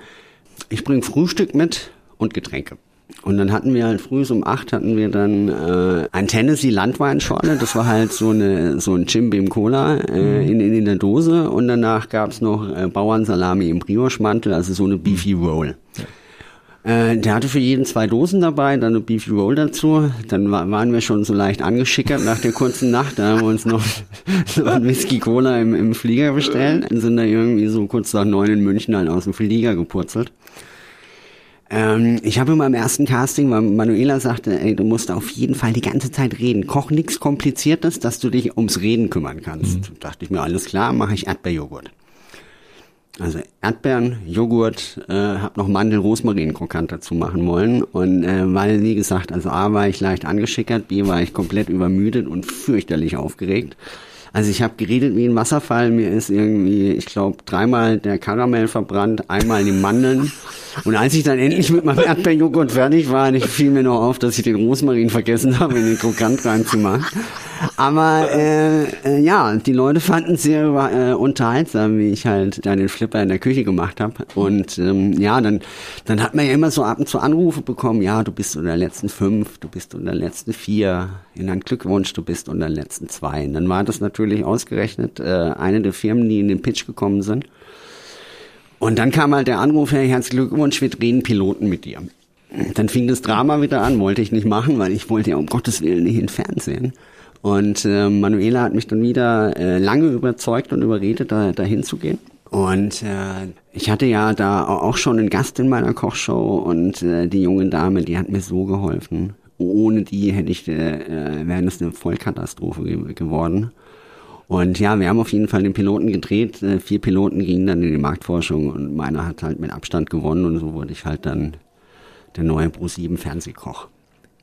ich bring Frühstück mit und Getränke. Und dann hatten wir halt früh um acht hatten wir dann äh, ein Tennessee Landweinschorle. Das war halt so eine so ein Jim Beam Cola äh, in, in, in der Dose. Und danach gab's noch äh, Bauernsalami im Brioche-Mantel, also so eine Beefy Roll. Äh, der hatte für jeden zwei Dosen dabei, dann eine Beefy Roll dazu. Dann war, waren wir schon so leicht angeschickert nach der kurzen Nacht. Da haben wir uns noch so ein Whisky Cola im, im Flieger bestellt. Dann sind da irgendwie so kurz nach neun in München halt aus dem Flieger gepurzelt. Ähm, ich habe in meinem ersten Casting, weil Manuela sagte, ey, du musst auf jeden Fall die ganze Zeit reden. Koch nichts Kompliziertes, dass du dich ums Reden kümmern kannst. Mhm. Dachte ich mir, alles klar, mache ich Erdbeerjoghurt. Also Erdbeeren, Joghurt, äh, habe noch Mandel, Rosmarin krokant dazu machen wollen. Und äh, weil, wie gesagt, also A war ich leicht angeschickert, B war ich komplett übermüdet und fürchterlich aufgeregt. Also ich habe geredet wie ein Wasserfall. Mir ist irgendwie, ich glaube, dreimal der Karamell verbrannt, einmal die Mandeln. Und als ich dann endlich mit meinem Erdbeerjoghurt fertig war, fiel mir noch auf, dass ich den Rosmarin vergessen habe, in den Krokant reinzumachen. Aber äh, äh, ja, die Leute fanden es sehr äh, unterhaltsam, wie ich halt da den Flipper in der Küche gemacht habe. Und ähm, ja, dann, dann hat man ja immer so ab und zu Anrufe bekommen, ja, du bist unter den letzten fünf, du bist unter den letzten vier, in ein Glückwunsch, du bist unter den letzten zwei. Und dann war das natürlich ausgerechnet äh, eine der Firmen, die in den Pitch gekommen sind. Und dann kam halt der Anruf, Herr herzlichen Glückwunsch, wir drehen Piloten mit dir. Dann fing das Drama wieder an, wollte ich nicht machen, weil ich wollte ja um Gottes Willen nicht in Fernsehen. Und äh, Manuela hat mich dann wieder äh, lange überzeugt und überredet, da dahin zu. Und äh, ich hatte ja da auch schon einen Gast in meiner Kochshow und äh, die junge Dame, die hat mir so geholfen. Ohne die hätte ich, äh, äh wäre es eine Vollkatastrophe ge geworden. Und ja, wir haben auf jeden Fall den Piloten gedreht. Äh, vier Piloten gingen dann in die Marktforschung und meiner hat halt mit Abstand gewonnen und so wurde ich halt dann der neue Pro 7 Fernsehkoch.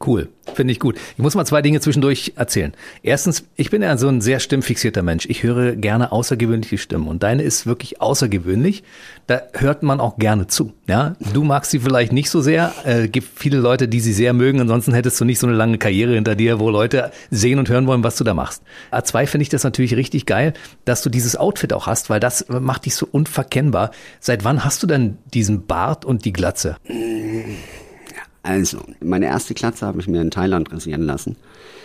Cool, finde ich gut. Ich muss mal zwei Dinge zwischendurch erzählen. Erstens, ich bin ja so ein sehr stimmfixierter Mensch. Ich höre gerne außergewöhnliche Stimmen und deine ist wirklich außergewöhnlich. Da hört man auch gerne zu. Ja, du magst sie vielleicht nicht so sehr. Äh, gibt viele Leute, die sie sehr mögen. Ansonsten hättest du nicht so eine lange Karriere hinter dir, wo Leute sehen und hören wollen, was du da machst. A2 finde ich das natürlich richtig geil, dass du dieses Outfit auch hast, weil das macht dich so unverkennbar. Seit wann hast du denn diesen Bart und die Glatze? Also, meine erste Klatze habe ich mir in Thailand rasieren lassen.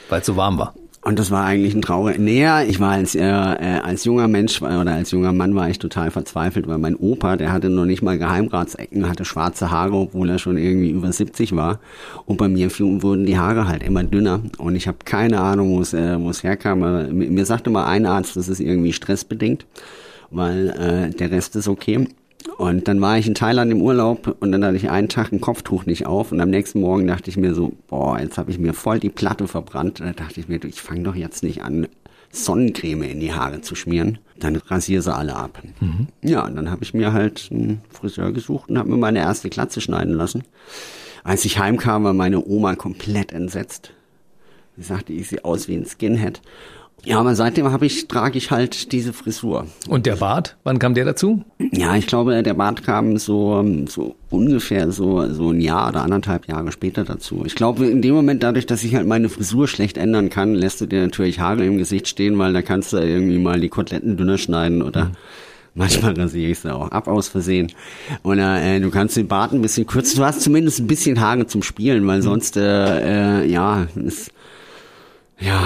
Weil es so warm war. Und das war eigentlich ein traurig. Näher, ich war als, äh, äh, als junger Mensch oder als junger Mann war ich total verzweifelt, weil mein Opa, der hatte noch nicht mal Geheimratsecken, hatte schwarze Haare, obwohl er schon irgendwie über 70 war. Und bei mir wurden die Haare halt immer dünner. Und ich habe keine Ahnung, wo es äh, herkam. Aber mir sagte mal ein Arzt, das ist irgendwie stressbedingt, weil äh, der Rest ist okay. Und dann war ich in Thailand im Urlaub und dann hatte ich einen Tag ein Kopftuch nicht auf und am nächsten Morgen dachte ich mir so, boah, jetzt habe ich mir voll die Platte verbrannt. Da dachte ich mir, ich fange doch jetzt nicht an, Sonnencreme in die Haare zu schmieren. Dann rasiere sie alle ab. Mhm. Ja, und dann habe ich mir halt einen Friseur gesucht und habe mir meine erste Glatze schneiden lassen. Als ich heimkam, war meine Oma komplett entsetzt. Sie sagte, ich sehe aus wie ein Skinhead. Ja, aber seitdem habe ich, trage ich halt diese Frisur. Und der Bart, wann kam der dazu? Ja, ich glaube, der Bart kam so, so ungefähr so, so ein Jahr oder anderthalb Jahre später dazu. Ich glaube, in dem Moment, dadurch, dass ich halt meine Frisur schlecht ändern kann, lässt du dir natürlich Haare im Gesicht stehen, weil da kannst du irgendwie mal die Koteletten dünner schneiden oder mhm. Manchmal rasiere ich sie auch ab aus Versehen. Oder äh, du kannst den Bart ein bisschen kürzen. Du hast zumindest ein bisschen Haare zum Spielen, weil mhm. sonst, äh, äh, ja, ist, ja,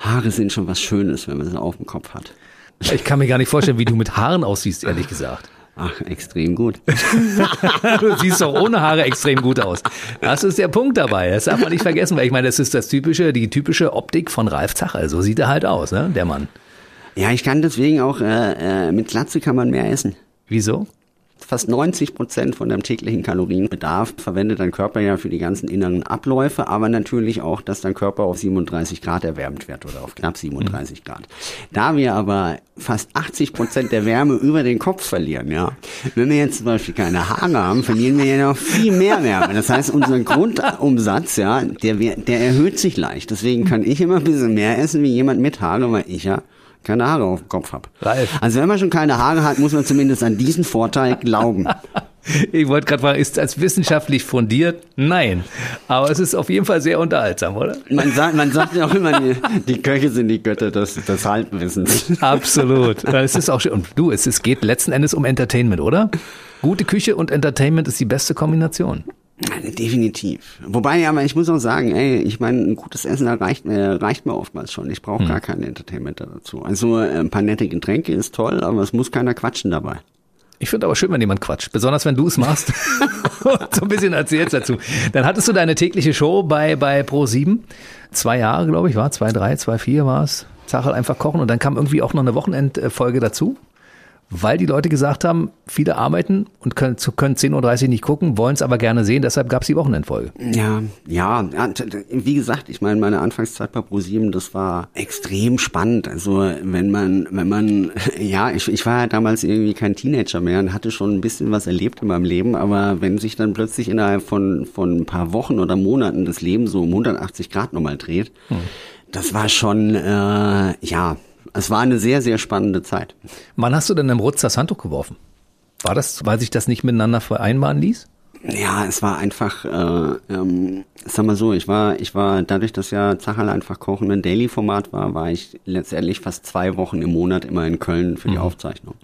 Haare sind schon was Schönes, wenn man sie auf dem Kopf hat. Ich kann mir gar nicht vorstellen, wie du mit Haaren aussiehst, ehrlich gesagt. Ach, extrem gut. du siehst doch ohne Haare extrem gut aus. Das ist der Punkt dabei. Das darf man nicht vergessen, weil ich meine, das ist das typische, die typische Optik von Ralf Zacher. So sieht er halt aus, ne, der Mann. Ja, ich kann deswegen auch, äh, äh, mit Glatze kann man mehr essen. Wieso? Fast 90 Prozent von deinem täglichen Kalorienbedarf verwendet dein Körper ja für die ganzen inneren Abläufe, aber natürlich auch, dass dein Körper auf 37 Grad erwärmt wird oder auf knapp 37 Grad. Da wir aber fast 80 Prozent der Wärme über den Kopf verlieren, ja. Wenn wir jetzt zum Beispiel keine Haare haben, verlieren wir ja noch viel mehr Wärme. Das heißt, unser Grundumsatz, ja, der, der erhöht sich leicht. Deswegen kann ich immer ein bisschen mehr essen wie jemand mit Haare, weil ich ja keine Haare auf dem Kopf habe. Also wenn man schon keine Haare hat, muss man zumindest an diesen Vorteil glauben. Ich wollte gerade fragen, ist das wissenschaftlich fundiert? Nein. Aber es ist auf jeden Fall sehr unterhaltsam, oder? Man sagt, man sagt ja auch immer, die, die Köche sind die Götter des, des Halbwissens. Absolut. Es ist auch schön. Und du, es, es geht letzten Endes um Entertainment, oder? Gute Küche und Entertainment ist die beste Kombination. Definitiv. Wobei, aber ich muss auch sagen, ey, ich meine, ein gutes Essen reicht mir, reicht mir oftmals schon. Ich brauche hm. gar kein Entertainment dazu. Also ein paar nette Getränke ist toll, aber es muss keiner quatschen dabei. Ich finde aber schön, wenn jemand quatscht, besonders wenn du es machst und so ein bisschen erzählst dazu. Dann hattest du deine tägliche Show bei, bei Pro7. Zwei Jahre, glaube ich, war zwei, drei, zwei, vier war es. Zachel einfach kochen und dann kam irgendwie auch noch eine Wochenendfolge dazu weil die Leute gesagt haben, viele arbeiten und können, können 10.30 Uhr nicht gucken, wollen es aber gerne sehen, deshalb gab es die Wochenendfolge. Ja, ja, wie gesagt, ich meine, meine Anfangszeit bei ProSieben, das war extrem spannend. Also wenn man, wenn man, ja, ich, ich war ja damals irgendwie kein Teenager mehr und hatte schon ein bisschen was erlebt in meinem Leben, aber wenn sich dann plötzlich innerhalb von, von ein paar Wochen oder Monaten das Leben so um 180 Grad nochmal dreht, hm. das war schon, äh, ja, es war eine sehr, sehr spannende Zeit. Wann hast du denn im Rutz das Handtuch geworfen? War das, weil sich das nicht miteinander vereinbaren ließ? Ja, es war einfach, äh, ähm, sag mal so, ich war, ich war, dadurch, dass ja Zacherl einfach Kochen ein Daily-Format war, war ich letztendlich fast zwei Wochen im Monat immer in Köln für die mhm. Aufzeichnung.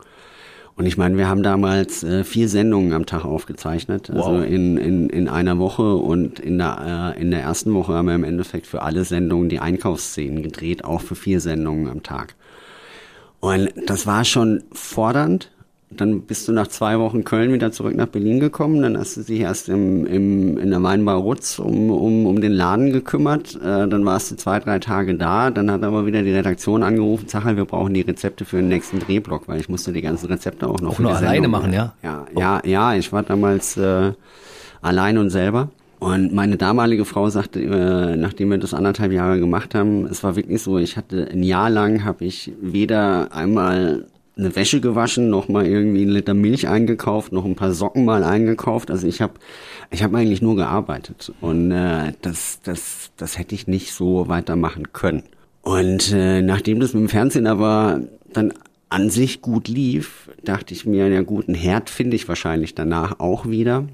Und ich meine, wir haben damals äh, vier Sendungen am Tag aufgezeichnet, also wow. also in, in, in einer Woche und in der, äh, in der ersten Woche haben wir im Endeffekt für alle Sendungen die Einkaufsszenen gedreht, auch für vier Sendungen am Tag. Und das war schon fordernd, dann bist du nach zwei Wochen Köln wieder zurück nach Berlin gekommen. Dann hast du dich erst im, im, in der Weinbar Rutz um, um, um den Laden gekümmert. Äh, dann warst du zwei, drei Tage da. Dann hat aber wieder die Redaktion angerufen, sag halt, wir brauchen die Rezepte für den nächsten Drehblock, weil ich musste die ganzen Rezepte auch noch auch nur alleine machen, ja? Ja, oh. ja, ja. Ich war damals äh, allein und selber. Und meine damalige Frau sagte, äh, nachdem wir das anderthalb Jahre gemacht haben, es war wirklich so, ich hatte ein Jahr lang habe ich weder einmal eine Wäsche gewaschen, noch mal irgendwie einen Liter Milch eingekauft, noch ein paar Socken mal eingekauft. Also ich habe ich hab eigentlich nur gearbeitet und äh, das, das, das hätte ich nicht so weitermachen können. Und äh, nachdem das mit dem Fernsehen aber dann an sich gut lief, dachte ich mir, ja gut, einen Herd finde ich wahrscheinlich danach auch wieder.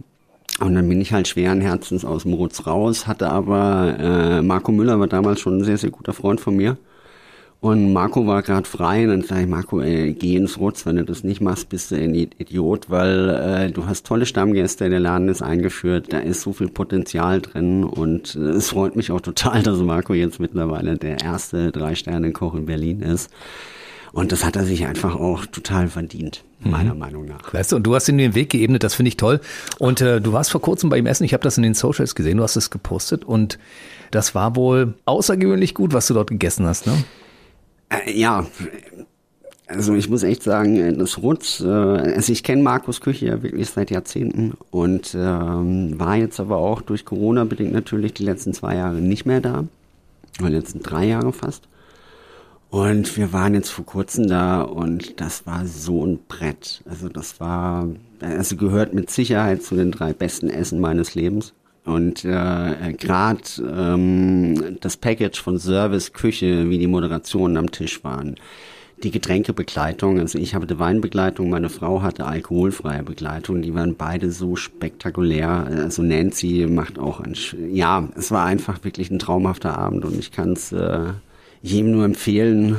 Und dann bin ich halt schweren Herzens aus dem Rutz raus, hatte aber, äh, Marco Müller war damals schon ein sehr, sehr guter Freund von mir. Und Marco war gerade frei und dann sage ich, Marco, ey, geh ins Rutz, wenn du das nicht machst, bist du ein Idiot, weil äh, du hast tolle Stammgäste, der Laden ist eingeführt, da ist so viel Potenzial drin und äh, es freut mich auch total, dass Marco jetzt mittlerweile der erste Drei-Sterne-Koch in Berlin ist. Und das hat er sich einfach auch total verdient, meiner mhm. Meinung nach. Weißt du, und du hast ihm den Weg geebnet, das finde ich toll. Und äh, du warst vor kurzem bei ihm essen, ich habe das in den Socials gesehen, du hast es gepostet und das war wohl außergewöhnlich gut, was du dort gegessen hast, ne? Äh, ja, also ich muss echt sagen, äh, das Rutz, äh, also ich kenne Markus Küche ja wirklich seit Jahrzehnten und ähm, war jetzt aber auch durch Corona bedingt natürlich die letzten zwei Jahre nicht mehr da, oder die letzten drei Jahre fast. Und wir waren jetzt vor kurzem da und das war so ein Brett. Also das war, also gehört mit Sicherheit zu den drei besten Essen meines Lebens. Und äh, gerade ähm, das Package von Service, Küche, wie die Moderationen am Tisch waren, die Getränkebegleitung, also ich hatte Weinbegleitung, meine Frau hatte alkoholfreie Begleitung, die waren beide so spektakulär. Also Nancy macht auch ein, ja, es war einfach wirklich ein traumhafter Abend und ich kann es äh, jedem nur empfehlen,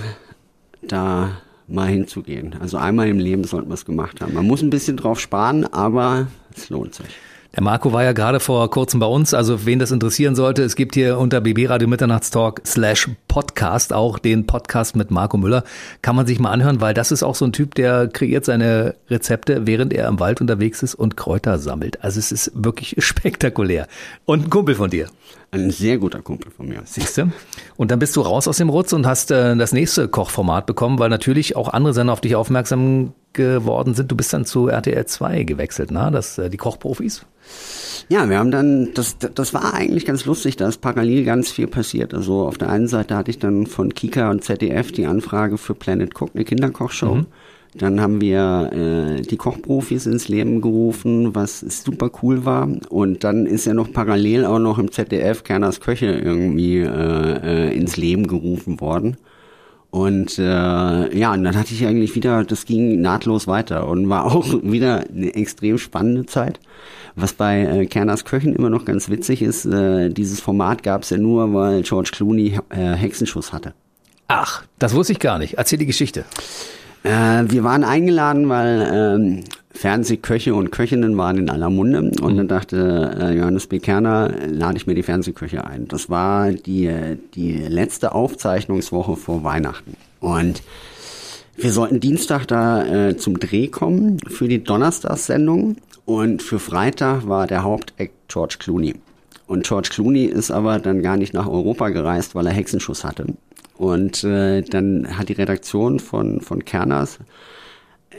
da mal hinzugehen. Also einmal im Leben sollte man es gemacht haben. Man muss ein bisschen drauf sparen, aber es lohnt sich. Der Marco war ja gerade vor kurzem bei uns, also wen das interessieren sollte, es gibt hier unter BB Radio Mitternachtstalk slash Podcast auch den Podcast mit Marco Müller. Kann man sich mal anhören, weil das ist auch so ein Typ, der kreiert seine Rezepte, während er im Wald unterwegs ist und Kräuter sammelt. Also es ist wirklich spektakulär. Und ein Kumpel von dir. Ein sehr guter Kumpel von mir. Siehst du? Und dann bist du raus aus dem Rutz und hast äh, das nächste Kochformat bekommen, weil natürlich auch andere Sender auf dich aufmerksam geworden sind. Du bist dann zu RTL 2 gewechselt, na, das äh, die Kochprofis. Ja, wir haben dann, das, das war eigentlich ganz lustig, da ist parallel ganz viel passiert. Also auf der einen Seite hatte ich dann von Kika und ZDF die Anfrage für Planet Cook, eine Kinderkochshow. Mhm. Dann haben wir äh, die Kochprofis ins Leben gerufen, was super cool war. Und dann ist ja noch parallel auch noch im ZDF Kerners Köche irgendwie äh, äh, ins Leben gerufen worden. Und äh, ja, und dann hatte ich eigentlich wieder, das ging nahtlos weiter und war auch wieder eine extrem spannende Zeit. Was bei äh, Kerners Köchen immer noch ganz witzig ist, äh, dieses Format gab es ja nur, weil George Clooney äh, Hexenschuss hatte. Ach, das wusste ich gar nicht. Erzähl die Geschichte. Äh, wir waren eingeladen, weil ähm, Fernsehköche und Köchinnen waren in aller Munde und dann dachte äh, Johannes B. Kerner, lade ich mir die Fernsehköche ein. Das war die, die letzte Aufzeichnungswoche vor Weihnachten. Und wir sollten Dienstag da äh, zum Dreh kommen für die Donnerstagssendung und für Freitag war der Haupteck George Clooney. Und George Clooney ist aber dann gar nicht nach Europa gereist, weil er Hexenschuss hatte. Und äh, dann hat die Redaktion von, von Kerners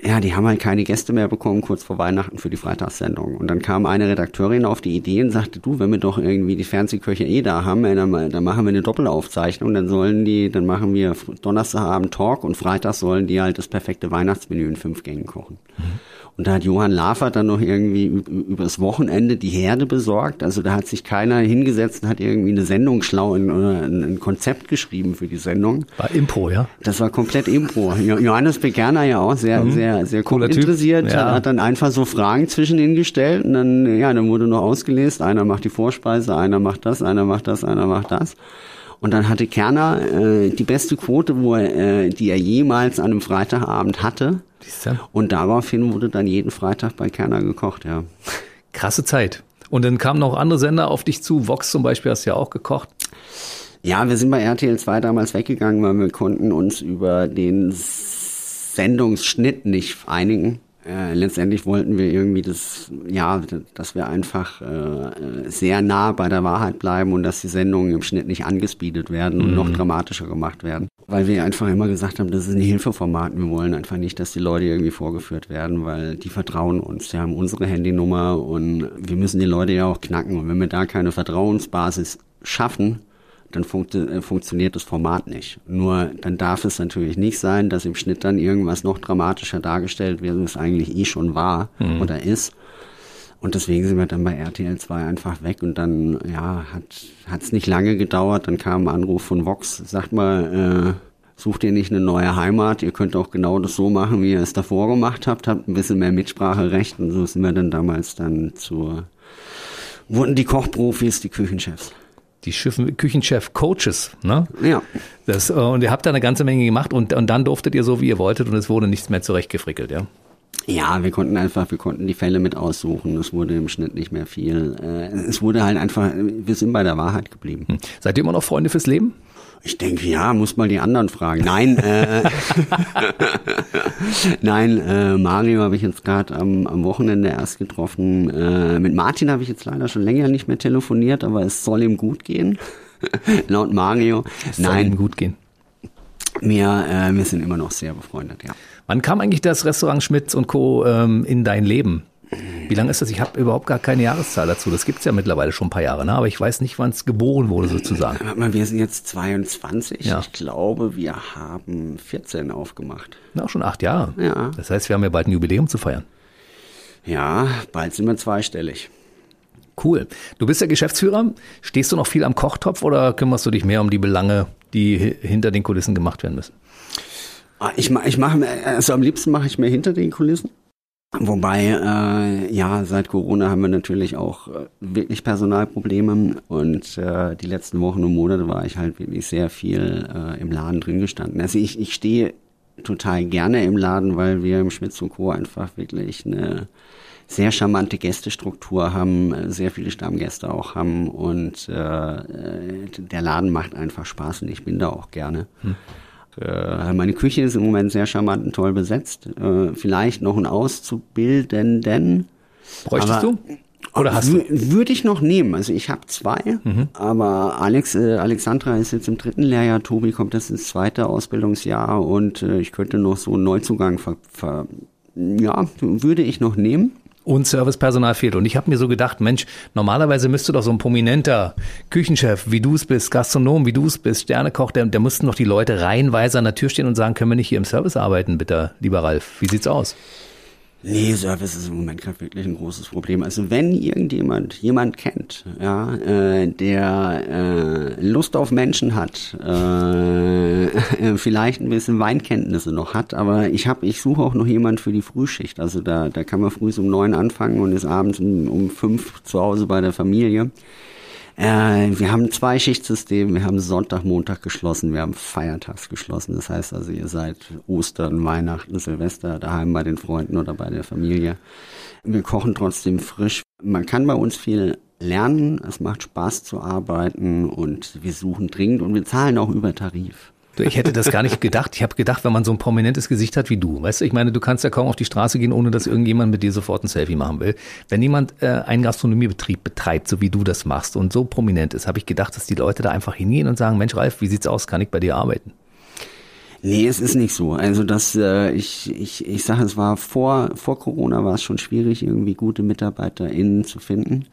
ja, die haben halt keine Gäste mehr bekommen kurz vor Weihnachten für die Freitagssendung. Und dann kam eine Redakteurin auf die Idee und sagte, du, wenn wir doch irgendwie die Fernsehköche eh da haben, dann, dann machen wir eine Doppelaufzeichnung, dann sollen die, dann machen wir Donnerstagabend Talk und Freitag sollen die halt das perfekte Weihnachtsmenü in fünf Gängen kochen. Mhm. Und da hat Johann Lafert dann noch irgendwie übers Wochenende die Herde besorgt. Also da hat sich keiner hingesetzt und hat irgendwie eine Sendung schlau in, oder ein Konzept geschrieben für die Sendung. War Impro, ja? Das war komplett Impro. Johannes Begerner ja auch sehr, mhm. sehr, sehr cool interessiert. Ja. Hat dann einfach so Fragen zwischen ihnen gestellt und dann, ja, dann wurde noch ausgelesen. Einer macht die Vorspeise, einer macht das, einer macht das, einer macht das. Und dann hatte Kerner äh, die beste Quote, wo er, äh, die er jemals an einem Freitagabend hatte. Und daraufhin wurde dann jeden Freitag bei Kerner gekocht, ja. Krasse Zeit. Und dann kamen noch andere Sender auf dich zu. Vox zum Beispiel hast du ja auch gekocht. Ja, wir sind bei RTL 2 damals weggegangen, weil wir konnten uns über den Sendungsschnitt nicht einigen. Äh, letztendlich wollten wir irgendwie das, ja, dass wir einfach äh, sehr nah bei der Wahrheit bleiben und dass die Sendungen im Schnitt nicht angespeedet werden und mhm. noch dramatischer gemacht werden. Weil wir einfach immer gesagt haben, das ist ein Hilfeformat. Wir wollen einfach nicht, dass die Leute irgendwie vorgeführt werden, weil die vertrauen uns. Die haben unsere Handynummer und wir müssen die Leute ja auch knacken. Und wenn wir da keine Vertrauensbasis schaffen, dann funkt, äh, funktioniert das Format nicht. Nur dann darf es natürlich nicht sein, dass im Schnitt dann irgendwas noch dramatischer dargestellt wird, als es eigentlich eh schon war mhm. oder ist. Und deswegen sind wir dann bei RTL 2 einfach weg und dann, ja, hat es nicht lange gedauert. Dann kam ein Anruf von Vox, sagt mal, äh, sucht ihr nicht eine neue Heimat? Ihr könnt auch genau das so machen, wie ihr es davor gemacht habt, habt ein bisschen mehr Mitspracherecht und so sind wir dann damals dann zur, wurden die Kochprofis, die Küchenchefs die Küchenchef-Coaches, ne? Ja. Das, äh, und ihr habt da eine ganze Menge gemacht und, und dann durftet ihr so, wie ihr wolltet und es wurde nichts mehr zurechtgefrickelt, ja? Ja, wir konnten einfach, wir konnten die Fälle mit aussuchen. Es wurde im Schnitt nicht mehr viel. Äh, es wurde halt einfach, wir sind bei der Wahrheit geblieben. Hm. Seid ihr immer noch Freunde fürs Leben? Ich denke, ja, muss mal die anderen fragen. Nein, äh, nein, äh, Mario habe ich jetzt gerade am, am Wochenende erst getroffen. Äh, mit Martin habe ich jetzt leider schon länger nicht mehr telefoniert, aber es soll ihm gut gehen. Laut Mario. Es soll nein, ihm gut gehen. Wir, äh, wir sind immer noch sehr befreundet, ja. Wann kam eigentlich das Restaurant Schmitz und Co. Ähm, in dein Leben? Wie lange ist das? Ich habe überhaupt gar keine Jahreszahl dazu. Das gibt es ja mittlerweile schon ein paar Jahre, ne? aber ich weiß nicht, wann es geboren wurde sozusagen. Wir sind jetzt 22. Ja. Ich glaube, wir haben 14 aufgemacht. Na, schon acht Jahre. Ja. Das heißt, wir haben ja bald ein Jubiläum zu feiern. Ja, bald sind wir zweistellig. Cool. Du bist ja Geschäftsführer. Stehst du noch viel am Kochtopf oder kümmerst du dich mehr um die Belange, die hinter den Kulissen gemacht werden müssen? Ah, ich, ich mache, also am liebsten mache ich mehr hinter den Kulissen. Wobei, äh, ja, seit Corona haben wir natürlich auch äh, wirklich Personalprobleme und äh, die letzten Wochen und Monate war ich halt wirklich sehr viel äh, im Laden drin gestanden. Also ich, ich stehe total gerne im Laden, weil wir im Schmitz und Co. einfach wirklich eine sehr charmante Gästestruktur haben, sehr viele Stammgäste auch haben und äh, äh der Laden macht einfach Spaß und ich bin da auch gerne. Hm. Äh, meine Küche ist im Moment sehr charmant und toll besetzt. Äh, vielleicht noch ein Auszubildenden. Bräuchtest du? Oder hast du? Würde ich noch nehmen. Also ich habe zwei, mhm. aber Alex, äh, Alexandra ist jetzt im dritten Lehrjahr, Tobi kommt jetzt ins zweite Ausbildungsjahr und äh, ich könnte noch so einen Neuzugang ver, ver ja, würde ich noch nehmen und Servicepersonal fehlt. Und ich habe mir so gedacht, Mensch, normalerweise müsste doch so ein prominenter Küchenchef, wie du es bist, Gastronom, wie du es bist, Sternekoch, der, der müssten doch die Leute reihenweise an der Tür stehen und sagen, können wir nicht hier im Service arbeiten, bitte, lieber Ralf? Wie sieht's aus? Nee, Service ist im Moment gerade wirklich ein großes Problem. Also wenn irgendjemand jemand kennt, ja, äh, der äh, Lust auf Menschen hat, äh, vielleicht ein bisschen Weinkenntnisse noch hat, aber ich habe, ich suche auch noch jemand für die Frühschicht. Also da, da kann man früh um neun anfangen und ist abends um, um fünf zu Hause bei der Familie. Äh, wir haben zwei Schichtsystem, wir haben Sonntag, Montag geschlossen, wir haben feiertags geschlossen. Das heißt also, ihr seid Ostern, Weihnachten, Silvester daheim bei den Freunden oder bei der Familie. Wir kochen trotzdem frisch. Man kann bei uns viel lernen, es macht Spaß zu arbeiten und wir suchen dringend und wir zahlen auch über Tarif. Ich hätte das gar nicht gedacht. Ich habe gedacht, wenn man so ein prominentes Gesicht hat wie du, weißt du, ich meine, du kannst ja kaum auf die Straße gehen, ohne dass irgendjemand mit dir sofort ein Selfie machen will. Wenn jemand äh, einen Gastronomiebetrieb betreibt, so wie du das machst und so prominent ist, habe ich gedacht, dass die Leute da einfach hingehen und sagen, Mensch, Ralf, wie sieht's aus? Kann ich bei dir arbeiten? Nee, es ist nicht so. Also das, äh, ich, ich, ich sage, es war vor, vor Corona war es schon schwierig, irgendwie gute MitarbeiterInnen zu finden.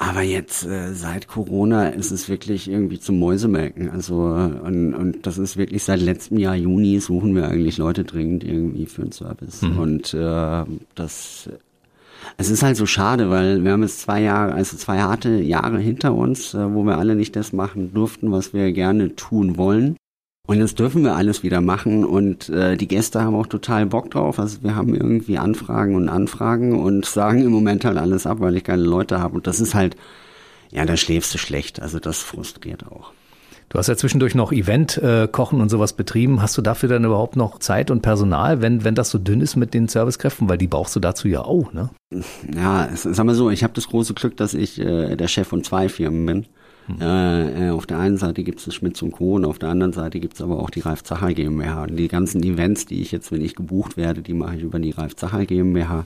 Aber jetzt äh, seit Corona ist es wirklich irgendwie zum Mäusemelken. Also und, und das ist wirklich seit letztem Jahr Juni suchen wir eigentlich Leute dringend irgendwie für einen Service. Mhm. Und äh, das es ist halt so schade, weil wir haben jetzt zwei Jahre, also zwei harte Jahre hinter uns, äh, wo wir alle nicht das machen durften, was wir gerne tun wollen. Und jetzt dürfen wir alles wieder machen und äh, die Gäste haben auch total Bock drauf. Also wir haben irgendwie Anfragen und Anfragen und sagen im Moment halt alles ab, weil ich keine Leute habe. Und das ist halt, ja, da schläfst du schlecht. Also das frustriert auch. Du hast ja zwischendurch noch Event, äh, Kochen und sowas betrieben. Hast du dafür dann überhaupt noch Zeit und Personal, wenn, wenn das so dünn ist mit den Servicekräften? Weil die brauchst du dazu ja auch, ne? Ja, sag mal so, ich habe das große Glück, dass ich äh, der Chef von zwei Firmen bin. Mhm. Äh, auf der einen Seite gibt es das Schmitz und Co. und auf der anderen Seite gibt es aber auch die Ralf Zacher GmbH. Und die ganzen Events, die ich jetzt, wenn ich gebucht werde, die mache ich über die Ralf Zacher GmbH.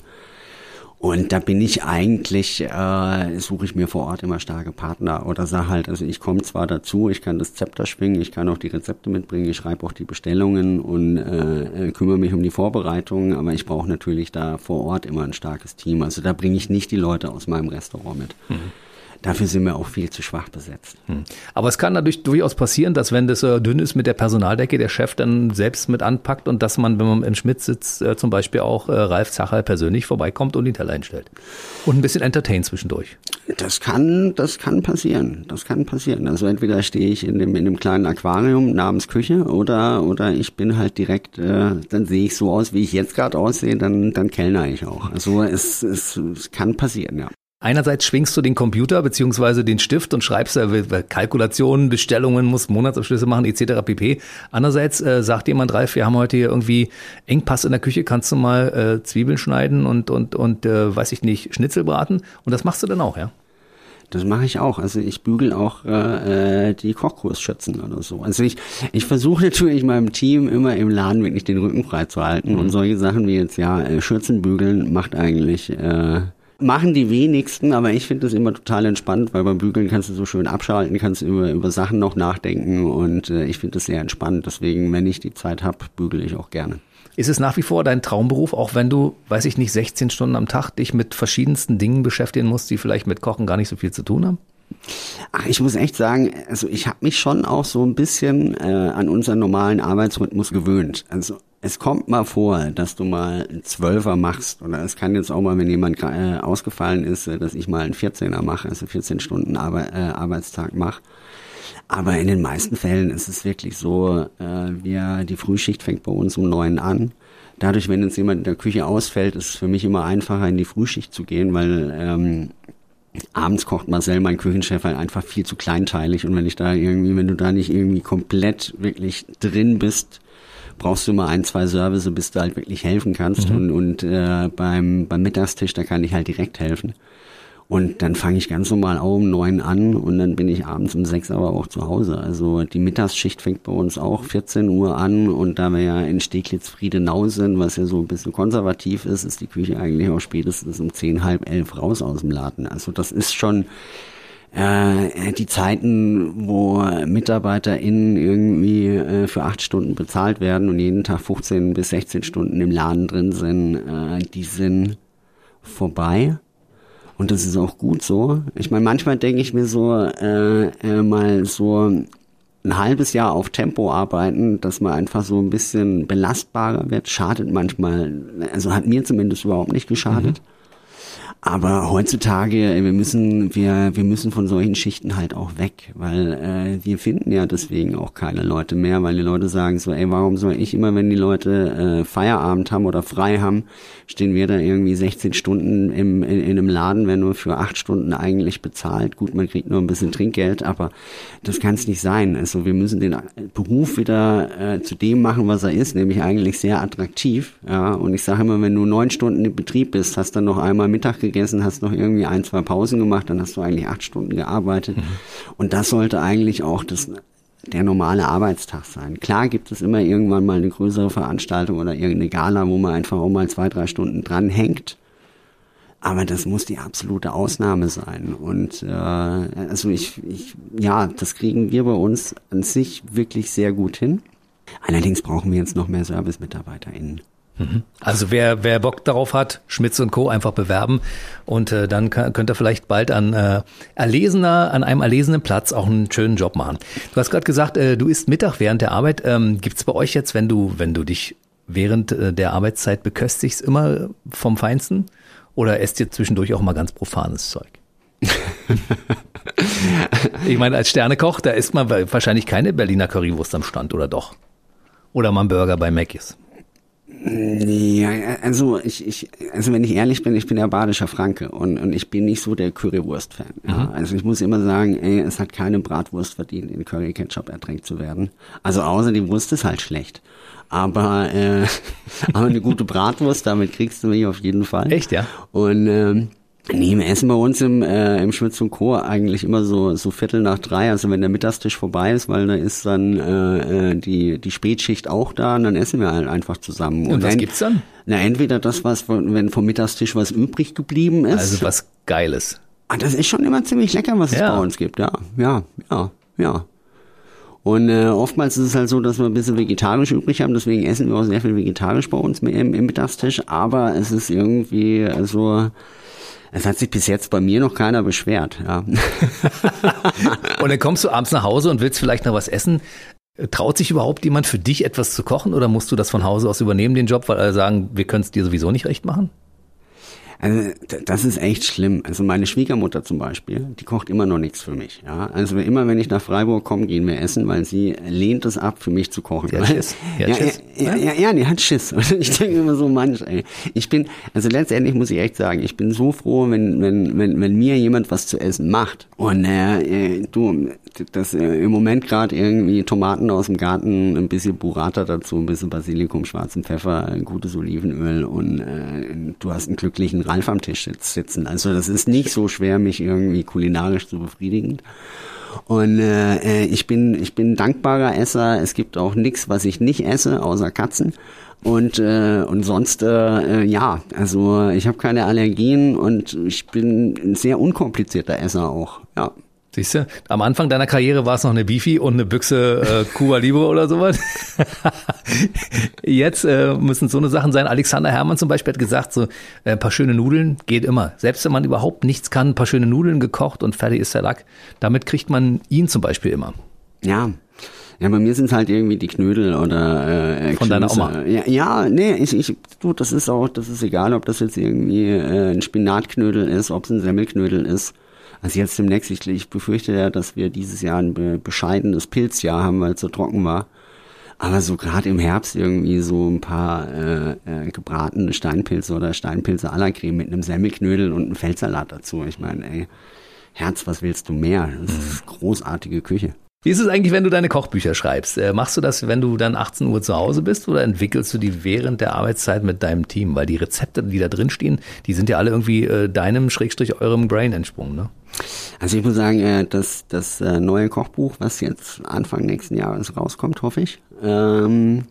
Und da bin ich eigentlich, äh, suche ich mir vor Ort immer starke Partner oder sage halt, also ich komme zwar dazu, ich kann das Zepter schwingen, ich kann auch die Rezepte mitbringen, ich schreibe auch die Bestellungen und äh, kümmere mich um die Vorbereitungen, aber ich brauche natürlich da vor Ort immer ein starkes Team. Also da bringe ich nicht die Leute aus meinem Restaurant mit. Mhm. Dafür sind wir auch viel zu schwach besetzt. Hm. Aber es kann natürlich durchaus passieren, dass wenn das äh, dünn ist mit der Personaldecke, der Chef dann selbst mit anpackt und dass man, wenn man im Schmidt sitzt, äh, zum Beispiel auch äh, Ralf Zacher persönlich vorbeikommt und die Teller einstellt. Und ein bisschen entertain zwischendurch. Das kann, das kann passieren. Das kann passieren. Also entweder stehe ich in dem, in dem kleinen Aquarium namens Küche oder, oder ich bin halt direkt, äh, dann sehe ich so aus, wie ich jetzt gerade aussehe, dann, dann kellner ich auch. Also es, es, es kann passieren, ja. Einerseits schwingst du den Computer beziehungsweise den Stift und schreibst äh, Kalkulationen, Bestellungen, musst Monatsabschlüsse machen etc. pp. Andererseits äh, sagt jemand, Ralf, wir haben heute hier irgendwie Engpass in der Küche, kannst du mal äh, Zwiebeln schneiden und und und äh, weiß ich nicht Schnitzel braten und das machst du dann auch, ja? Das mache ich auch. Also ich bügel auch äh, äh die Kochkursschützen oder so. Also ich, ich versuche natürlich meinem Team immer im Laden wirklich den Rücken frei zu halten. Mhm. Und solche Sachen wie jetzt, ja, äh, Schürzen bügeln macht eigentlich äh, machen die wenigsten, aber ich finde das immer total entspannt, weil beim Bügeln kannst du so schön abschalten, kannst über, über Sachen noch nachdenken und äh, ich finde das sehr entspannt. Deswegen, wenn ich die Zeit habe, bügele ich auch gerne. Ist es nach wie vor dein Traumberuf, auch wenn du, weiß ich nicht, 16 Stunden am Tag dich mit verschiedensten Dingen beschäftigen musst, die vielleicht mit Kochen gar nicht so viel zu tun haben? Ach, ich muss echt sagen, also ich habe mich schon auch so ein bisschen äh, an unseren normalen Arbeitsrhythmus gewöhnt. Also es kommt mal vor, dass du mal einen Zwölfer machst oder es kann jetzt auch mal, wenn jemand äh, ausgefallen ist, äh, dass ich mal einen 14er mache, also 14 Stunden Arbe äh, Arbeitstag mache. Aber in den meisten Fällen ist es wirklich so, äh, wir, die Frühschicht fängt bei uns um neun an. Dadurch, wenn jetzt jemand in der Küche ausfällt, ist es für mich immer einfacher, in die Frühschicht zu gehen, weil ähm, abends kocht Marcel, mein Küchenchef, halt einfach viel zu kleinteilig. Und wenn ich da irgendwie, wenn du da nicht irgendwie komplett wirklich drin bist, brauchst du mal ein, zwei Service, bis du halt wirklich helfen kannst. Mhm. Und, und äh, beim, beim Mittagstisch, da kann ich halt direkt helfen. Und dann fange ich ganz normal auch um neun an und dann bin ich abends um sechs aber auch zu Hause. Also die Mittagsschicht fängt bei uns auch 14 Uhr an und da wir ja in Steglitz-Friedenau sind, was ja so ein bisschen konservativ ist, ist die Küche eigentlich auch spätestens um zehn, halb elf raus aus dem Laden. Also das ist schon äh, die Zeiten, wo MitarbeiterInnen irgendwie äh, für acht Stunden bezahlt werden und jeden Tag 15 bis 16 Stunden im Laden drin sind, äh, die sind vorbei. Und das ist auch gut so. Ich meine, manchmal denke ich mir so, äh, äh, mal so ein halbes Jahr auf Tempo arbeiten, dass man einfach so ein bisschen belastbarer wird, schadet manchmal, also hat mir zumindest überhaupt nicht geschadet. Mhm. Aber heutzutage, wir müssen, wir, wir müssen von solchen Schichten halt auch weg, weil äh, wir finden ja deswegen auch keine Leute mehr, weil die Leute sagen so, ey, warum soll ich immer, wenn die Leute äh, Feierabend haben oder frei haben, stehen wir da irgendwie 16 Stunden im, in, in einem Laden, wenn nur für acht Stunden eigentlich bezahlt. Gut, man kriegt nur ein bisschen Trinkgeld, aber das kann es nicht sein. Also wir müssen den Beruf wieder äh, zu dem machen, was er ist, nämlich eigentlich sehr attraktiv. Ja, und ich sage immer, wenn du neun Stunden im Betrieb bist, hast dann noch einmal Mittag gegessen, hast noch irgendwie ein, zwei Pausen gemacht, dann hast du eigentlich acht Stunden gearbeitet. Mhm. Und das sollte eigentlich auch das der normale Arbeitstag sein. Klar gibt es immer irgendwann mal eine größere Veranstaltung oder irgendeine Gala, wo man einfach auch mal zwei, drei Stunden dranhängt. Aber das muss die absolute Ausnahme sein. Und äh, also ich, ich, ja, das kriegen wir bei uns an sich wirklich sehr gut hin. Allerdings brauchen wir jetzt noch mehr Service-MitarbeiterInnen. Mhm. Also wer, wer Bock darauf hat, Schmitz und Co. einfach bewerben und äh, dann kann, könnt ihr vielleicht bald an äh, erlesener, an einem erlesenen Platz auch einen schönen Job machen. Du hast gerade gesagt, äh, du isst Mittag während der Arbeit. Ähm, Gibt bei euch jetzt, wenn du, wenn du dich während äh, der Arbeitszeit beköstigst, immer vom Feinsten? Oder esst ihr zwischendurch auch mal ganz profanes Zeug? ich meine, als Sternekoch, da isst man wahrscheinlich keine Berliner Currywurst am Stand, oder doch? Oder mal einen Burger bei Mc's. Nee, also ich, ich, also wenn ich ehrlich bin, ich bin ja badischer Franke und, und ich bin nicht so der Currywurst-Fan. Ja. Mhm. Also ich muss immer sagen, ey, es hat keine Bratwurst verdient, in Curry-Ketchup ertränkt zu werden. Also außer die Wurst ist halt schlecht. Aber, äh, aber eine gute Bratwurst, damit kriegst du mich auf jeden Fall. Echt, ja? Und ähm, Nee, wir essen bei uns im, äh, im Schmitz und Co. eigentlich immer so, so Viertel nach drei, also wenn der Mittagstisch vorbei ist, weil da ist dann äh, äh die, die Spätschicht auch da und dann essen wir halt einfach zusammen. Und, und was gibt's dann? Na, entweder das, was, wenn vom Mittagstisch was übrig geblieben ist. Also was Geiles. Ah, das ist schon immer ziemlich lecker, was ja. es bei uns gibt, ja. Ja, ja, ja. Und äh, oftmals ist es halt so, dass wir ein bisschen vegetarisch übrig haben, deswegen essen wir auch sehr viel vegetarisch bei uns im, im Mittagstisch, aber es ist irgendwie so es hat sich bis jetzt bei mir noch keiner beschwert. Ja. und dann kommst du abends nach Hause und willst vielleicht noch was essen. Traut sich überhaupt jemand für dich etwas zu kochen oder musst du das von Hause aus übernehmen, den Job, weil alle sagen, wir können es dir sowieso nicht recht machen? Also das ist echt schlimm. Also meine Schwiegermutter zum Beispiel, die kocht immer noch nichts für mich. Ja, also immer wenn ich nach Freiburg komme, gehen wir essen, weil sie lehnt es ab, für mich zu kochen. Die hat Schiss. Die hat ja, Schiss. Ja, ja, ja, die hat Schiss. Und ich denke immer so, manch, ey. Ich bin, also letztendlich muss ich echt sagen, ich bin so froh, wenn wenn wenn wenn mir jemand was zu essen macht. Und äh, du, das äh, im Moment gerade irgendwie Tomaten aus dem Garten, ein bisschen Burrata dazu, ein bisschen Basilikum, schwarzen Pfeffer, ein gutes Olivenöl und äh, du hast einen glücklichen Ralf am Tisch sitzen. Also das ist nicht so schwer, mich irgendwie kulinarisch zu befriedigen. Und äh, ich bin ich bin dankbarer Esser. Es gibt auch nichts, was ich nicht esse, außer Katzen. Und äh, und sonst äh, äh ja, also ich habe keine Allergien und ich bin ein sehr unkomplizierter Esser auch. Ja. Siehst du, am Anfang deiner Karriere war es noch eine Bifi und eine Büchse äh, Cuba Libre oder sowas. Jetzt äh, müssen so eine Sachen sein. Alexander Herrmann zum Beispiel hat gesagt, so äh, ein paar schöne Nudeln geht immer. Selbst wenn man überhaupt nichts kann, ein paar schöne Nudeln gekocht und fertig ist der Lack. Damit kriegt man ihn zum Beispiel immer. Ja, ja, bei mir sind es halt irgendwie die Knödel oder äh, Von deiner Oma. Ja, ja, nee, ich, ich, du, das ist auch, das ist egal, ob das jetzt irgendwie äh, ein Spinatknödel ist, ob es ein Semmelknödel ist. Also jetzt demnächst, ich, ich befürchte ja, dass wir dieses Jahr ein be bescheidenes Pilzjahr haben, weil es so trocken war. Aber so gerade im Herbst irgendwie so ein paar äh, äh, gebratene Steinpilze oder Steinpilze à la Creme mit einem Semmelknödel und einem Feldsalat dazu. Ich meine, ey, Herz, was willst du mehr? Das ist großartige Küche. Wie ist es eigentlich, wenn du deine Kochbücher schreibst? Äh, machst du das, wenn du dann 18 Uhr zu Hause bist oder entwickelst du die während der Arbeitszeit mit deinem Team? Weil die Rezepte, die da drin stehen, die sind ja alle irgendwie äh, deinem, Schrägstrich eurem Brain entsprungen, ne? Also ich muss sagen, äh, dass das äh, neue Kochbuch, was jetzt Anfang nächsten Jahres rauskommt, hoffe ich, ähm,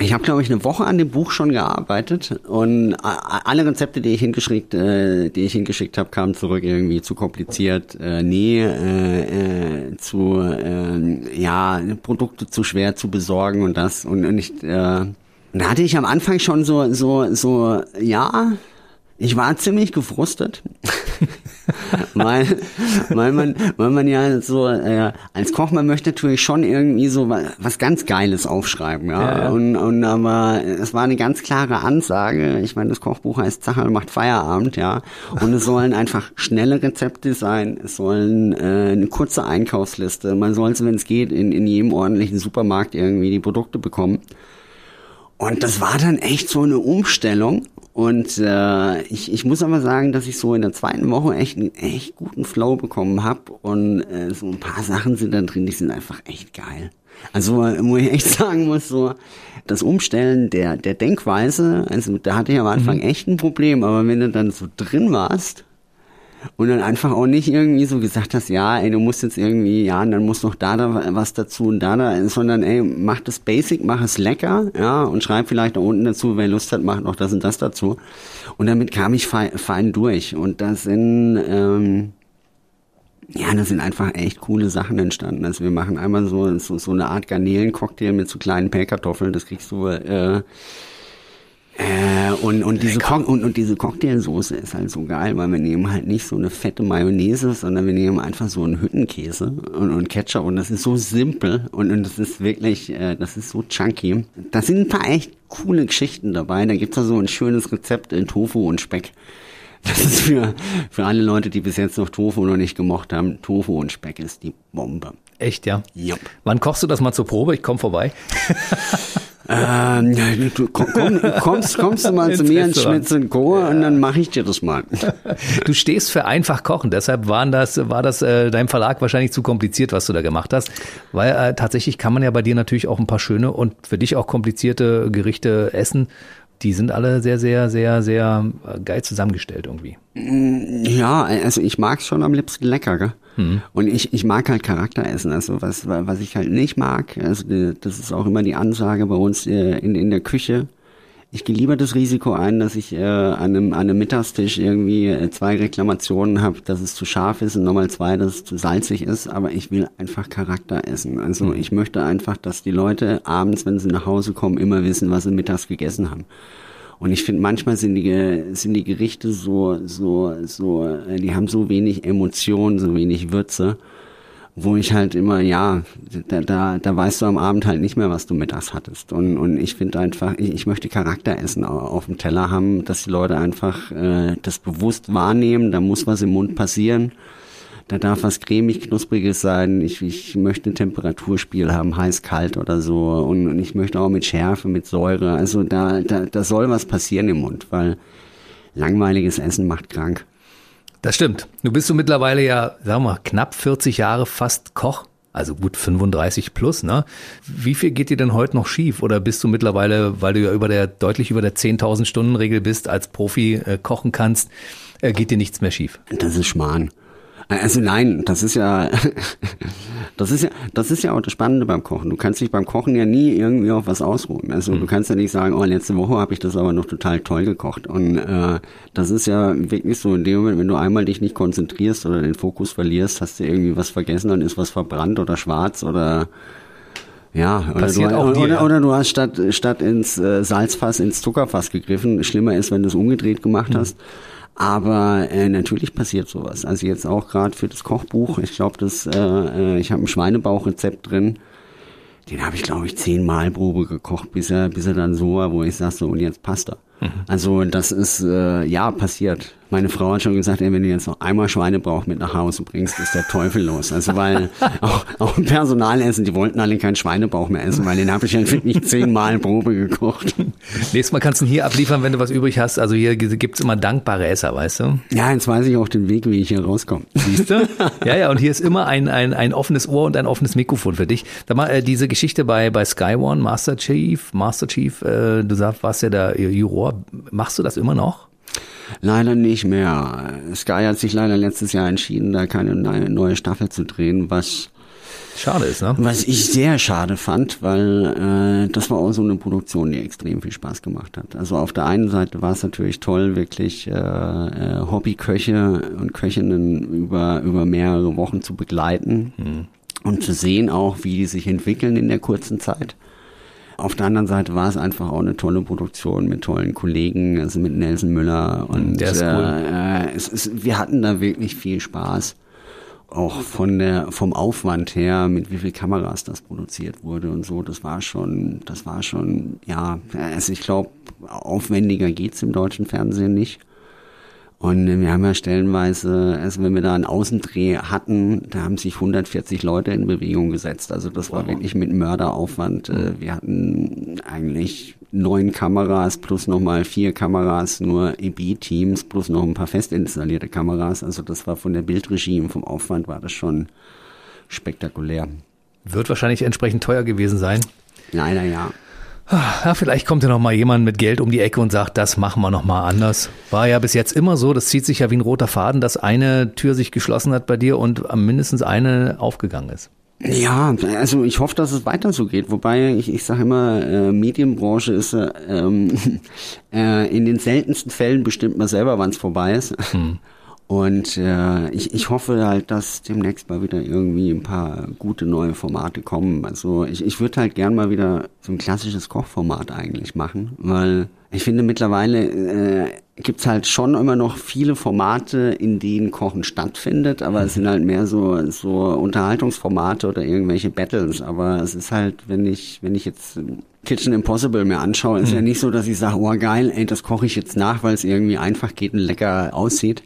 ich habe, glaube ich, eine Woche an dem Buch schon gearbeitet und alle Rezepte, die ich hingeschickt, äh, die ich hingeschickt habe, kamen zurück irgendwie zu kompliziert, äh, nee, äh, zu äh, ja Produkte zu schwer zu besorgen und das und, ich, äh, da hatte ich am Anfang schon so so so ja, ich war ziemlich gefrustet. weil, weil, man, weil man ja so, äh, als Koch, man möchte natürlich schon irgendwie so was, was ganz Geiles aufschreiben, ja. Ja, ja. Und, und aber es war eine ganz klare Ansage. Ich meine, das Kochbuch heißt Zacherl macht Feierabend, ja. Und es sollen einfach schnelle Rezepte sein, es sollen äh, eine kurze Einkaufsliste. Man soll, wenn es geht, in, in jedem ordentlichen Supermarkt irgendwie die Produkte bekommen. Und das war dann echt so eine Umstellung. Und äh, ich, ich muss aber sagen, dass ich so in der zweiten Woche echt einen echt guten Flow bekommen habe. Und äh, so ein paar Sachen sind da drin, die sind einfach echt geil. Also wo ich echt sagen muss, so das Umstellen der, der Denkweise, also da hatte ich am Anfang echt ein Problem, aber wenn du dann so drin warst, und dann einfach auch nicht irgendwie so gesagt hast, ja, ey, du musst jetzt irgendwie, ja, und dann muss noch da, da was dazu und da, da, sondern ey, mach das basic, mach es lecker, ja, und schreib vielleicht da unten dazu, wer Lust hat, macht noch das und das dazu. Und damit kam ich fein, fein durch. Und da sind, ähm, ja, da sind einfach echt coole Sachen entstanden. Also wir machen einmal so, so, so eine Art Garnelencocktail mit so kleinen Pellkartoffeln, das kriegst du, äh, äh, und, und, diese und, und diese Cocktailsoße ist halt so geil, weil wir nehmen halt nicht so eine fette Mayonnaise, sondern wir nehmen einfach so einen Hüttenkäse und, und Ketchup und das ist so simpel und, und das ist wirklich, äh, das ist so chunky. Da sind ein paar echt coole Geschichten dabei. Da gibt's da so ein schönes Rezept in Tofu und Speck. Das ist für, für alle Leute, die bis jetzt noch Tofu noch nicht gemocht haben. Tofu und Speck ist die Bombe. Echt, ja? Jupp. Wann kochst du das mal zur Probe? Ich komme vorbei. Ähm, du komm, komm, kommst, kommst du mal Ins zu mir ins. Schmitz Co. und dann mache ich dir das mal. Du stehst für einfach kochen, deshalb waren das, war das äh, deinem Verlag wahrscheinlich zu kompliziert, was du da gemacht hast. Weil äh, tatsächlich kann man ja bei dir natürlich auch ein paar schöne und für dich auch komplizierte Gerichte essen. Die sind alle sehr, sehr, sehr, sehr äh, geil zusammengestellt irgendwie. Ja, also ich mag's schon am liebsten lecker, gell? Hm. Und ich, ich mag halt Charakteressen. Also was, was ich halt nicht mag, also das ist auch immer die Ansage bei uns äh, in, in der Küche. Ich gehe lieber das Risiko ein, dass ich äh, an, einem, an einem Mittagstisch irgendwie äh, zwei Reklamationen habe, dass es zu scharf ist und nochmal zwei, dass es zu salzig ist, aber ich will einfach Charakter essen. Also ich möchte einfach, dass die Leute abends, wenn sie nach Hause kommen, immer wissen, was sie mittags gegessen haben. Und ich finde, manchmal sind die, sind die Gerichte so, so, so, äh, die haben so wenig Emotionen, so wenig Würze, wo ich halt immer, ja, da, da, da weißt du am Abend halt nicht mehr, was du mittags hattest. Und, und ich finde einfach, ich, ich möchte Charakteressen au- auf dem Teller haben, dass die Leute einfach äh, das bewusst wahrnehmen, da muss was im Mund passieren. Da darf was cremig, knuspriges sein. Ich, ich möchte ein Temperaturspiel haben, heiß, kalt oder so. Und, und ich möchte auch mit Schärfe, mit Säure. Also da, da, da soll was passieren im Mund, weil langweiliges Essen macht krank. Das stimmt. Du bist so mittlerweile ja, sagen wir mal, knapp 40 Jahre fast Koch. Also gut 35 plus, ne? Wie viel geht dir denn heute noch schief? Oder bist du mittlerweile, weil du ja über der, deutlich über der 10.000 Stunden Regel bist, als Profi äh, kochen kannst, äh, geht dir nichts mehr schief? Das ist Schmarrn. Also nein, das ist ja, das ist ja, das ist ja auch das Spannende beim Kochen. Du kannst dich beim Kochen ja nie irgendwie auf was ausruhen. Also du kannst ja nicht sagen, oh, letzte Woche habe ich das aber noch total toll gekocht. Und äh, das ist ja wirklich so in dem Moment, wenn du einmal dich nicht konzentrierst oder den Fokus verlierst, hast du irgendwie was vergessen, dann ist was verbrannt oder schwarz oder ja, oder, du, auch oder, ja. oder du hast statt, statt ins äh, Salzfass ins Zuckerfass gegriffen. Schlimmer ist, wenn du es umgedreht gemacht hast. Aber äh, natürlich passiert sowas. Also jetzt auch gerade für das Kochbuch. Ich glaube, das, äh, äh, ich habe ein Schweinebauchrezept drin. Den habe ich, glaube ich, zehnmal Probe gekocht, bis er, bis er dann so war, wo ich sag so, und jetzt passt er. Also das ist, äh, ja, passiert. Meine Frau hat schon gesagt, ey, wenn du jetzt noch einmal Schweinebauch mit nach Hause bringst, ist der Teufel los. Also weil auch, auch im Personalessen, die wollten alle keinen Schweinebauch mehr essen, weil den habe ich ja wirklich zehnmal Probe gekocht. Nächstes Mal kannst du ihn hier abliefern, wenn du was übrig hast. Also hier gibt's immer dankbare Esser, weißt du? Ja, jetzt weiß ich auch den Weg, wie ich hier rauskomme. Siehst du? Ja, ja, und hier ist immer ein, ein, ein offenes Ohr und ein offenes Mikrofon für dich. Sag mal, äh, diese Geschichte bei, bei Sky One, Master Chief, Master Chief, äh, du sagst, warst ja der Juror. Machst du das immer noch? Leider nicht mehr. Sky hat sich leider letztes Jahr entschieden, da keine neue Staffel zu drehen, was Schade ist, ne? was ich sehr schade fand, weil äh, das war auch so eine Produktion, die extrem viel Spaß gemacht hat. Also auf der einen Seite war es natürlich toll, wirklich äh, äh, Hobbyköche und Köchinnen über über mehrere Wochen zu begleiten und zu sehen auch, wie die sich entwickeln in der kurzen Zeit. Auf der anderen Seite war es einfach auch eine tolle Produktion mit tollen Kollegen, also mit Nelson Müller und Der ist cool. äh, es ist, wir hatten da wirklich viel Spaß. Auch von der, vom Aufwand her, mit wie viel Kameras das produziert wurde und so, das war schon, das war schon, ja, also ich glaube, aufwendiger geht's im deutschen Fernsehen nicht. Und wir haben ja stellenweise, also wenn wir da einen Außendreh hatten, da haben sich 140 Leute in Bewegung gesetzt. Also das war wirklich mit Mörderaufwand. Äh, Wir hatten eigentlich neun Kameras plus nochmal vier Kameras, nur EB-Teams plus noch ein paar fest installierte Kameras. Also das war von der Bildregie und vom Aufwand war das schon spektakulär. Wird wahrscheinlich entsprechend teuer gewesen sein. Leider ja. Ja, vielleicht kommt ja noch mal jemand mit Geld um die Ecke und sagt, das machen wir noch mal anders. War ja bis jetzt immer so, das zieht sich ja wie ein roter Faden, dass eine Tür sich geschlossen hat bei dir und mindestens eine aufgegangen ist. Ja, also ich hoffe, dass es weiter so geht. Wobei ich, ich sage immer, äh, Medienbranche ist äh, ähm, äh, in den seltensten Fällen bestimmt man selber, wann es vorbei ist. Und äh, ich, ich hoffe halt, dass demnächst mal wieder irgendwie ein paar gute neue Formate kommen. Also ich, ich würde halt gern mal wieder so ein klassisches Kochformat eigentlich machen, weil ich finde mittlerweile äh, gibt's halt schon immer noch viele Formate, in denen Kochen stattfindet, aber es sind halt mehr so so Unterhaltungsformate oder irgendwelche Battles. Aber es ist halt, wenn ich wenn ich jetzt Kitchen Impossible mir anschaue, ist ja nicht so, dass ich sage, oh geil, ey, das koche ich jetzt nach, weil es irgendwie einfach geht und lecker aussieht.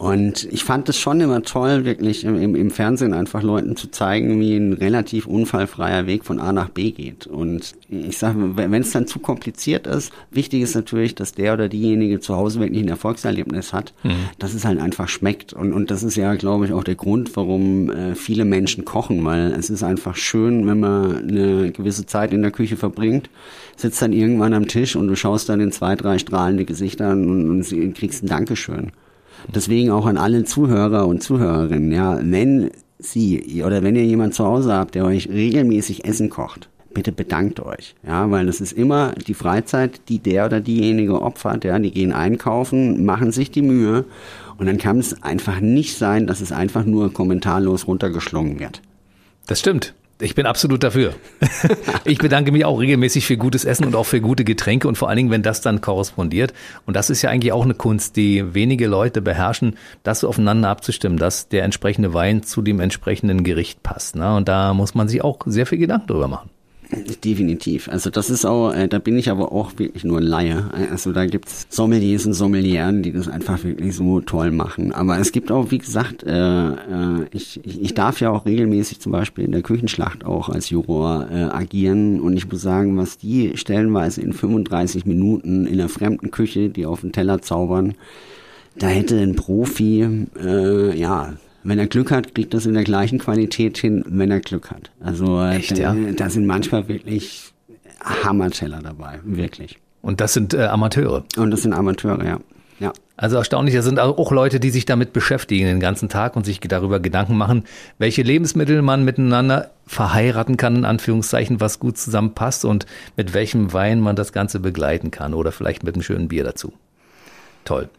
Und ich fand es schon immer toll, wirklich im, im, Fernsehen einfach Leuten zu zeigen, wie ein relativ unfallfreier Weg von A nach B geht. Und ich sage, wenn es dann zu kompliziert ist, wichtig ist natürlich, dass der oder diejenige zu Hause wirklich ein Erfolgserlebnis hat, dass es halt einfach schmeckt. Und, und das ist ja, glaube ich, auch der Grund, warum äh, viele Menschen kochen, weil es ist einfach schön, wenn man eine gewisse Zeit in der Küche verbringt, sitzt dann irgendwann am Tisch und du schaust dann in zwei, drei strahlende Gesichter an und, und kriegst ein Dankeschön. Deswegen auch an alle Zuhörer und Zuhörerinnen, ja, wenn Sie oder wenn ihr jemand zu Hause habt, der euch regelmäßig Essen kocht, bitte bedankt euch, ja, weil das ist immer die Freizeit, die der oder diejenige opfert, ja, die gehen einkaufen, machen sich die Mühe und dann kann es einfach nicht sein, dass es einfach nur kommentarlos runtergeschlungen wird. Das stimmt. Ich bin absolut dafür. Ich bedanke mich auch regelmäßig für gutes Essen und auch für gute Getränke und vor allen Dingen, wenn das dann korrespondiert. Und das ist ja eigentlich auch eine Kunst, die wenige Leute beherrschen, das aufeinander abzustimmen, dass der entsprechende Wein zu dem entsprechenden Gericht passt. Ne? Und da muss man sich auch sehr viel Gedanken drüber machen. Definitiv. Also das ist auch, äh, da bin ich aber auch wirklich nur Laie. Also da gibt's Sommeliers und Sommelieren, die das einfach wirklich so toll machen. Aber es gibt auch, wie gesagt, äh, äh, ich, ich ich darf ja auch regelmäßig zum Beispiel in der Küchenschlacht auch als Juror äh, agieren. Und ich muss sagen, was die stellenweise in 35 Minuten in einer fremden Küche, die auf den Teller zaubern, da hätte ein Profi, äh, ja, wenn er Glück hat, kriegt das in der gleichen Qualität hin, wenn er Glück hat. Also Echt, da, ja? da sind manchmal wirklich Hammerteller dabei, wirklich. Und das sind äh, Amateure. Und das sind Amateure, ja. Ja. Also erstaunlich, das sind auch Leute, die sich damit beschäftigen den ganzen Tag und sich darüber Gedanken machen, welche Lebensmittel man miteinander verheiraten kann, in Anführungszeichen, was gut zusammenpasst und mit welchem Wein man das Ganze begleiten kann oder vielleicht mit einem schönen Bier dazu. Toll.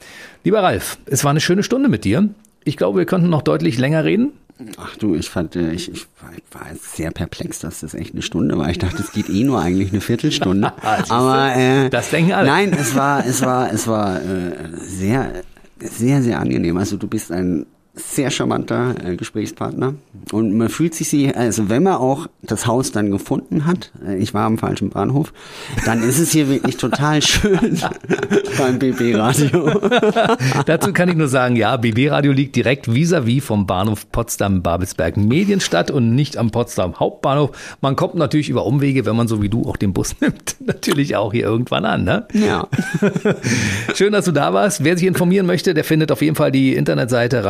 Lieber Ralf, es war eine schöne Stunde mit dir. Ich glaube, wir könnten noch deutlich länger reden. Ach du, ich fand, äh, ich, ich war, sehr perplex, dass das echt eine Stunde war. Ich dachte, es geht eh nur eigentlich eine Viertelstunde. Siehste, Aber äh, das denken alle. Nein, es war, es war, es war äh, sehr, sehr, sehr angenehm. Also du bist ein sehr charmanter äh, Gesprächspartner und man fühlt sich sie, also wenn man auch das Haus dann gefunden hat, äh, ich war am falschen Bahnhof, dann ist es hier wirklich total schön beim BB Radio. Dazu kann ich nur sagen, ja, BB Radio liegt direkt vis-à-vis vom Bahnhof Potsdam-Babelsberg Medienstadt und nicht am Potsdam Hauptbahnhof. Man kommt natürlich über Umwege, wenn man so wie du auch den Bus nimmt, natürlich auch hier irgendwann an. Ne? Ja. Schön, dass du da warst. Wer sich informieren möchte, der findet auf jeden Fall die Internetseite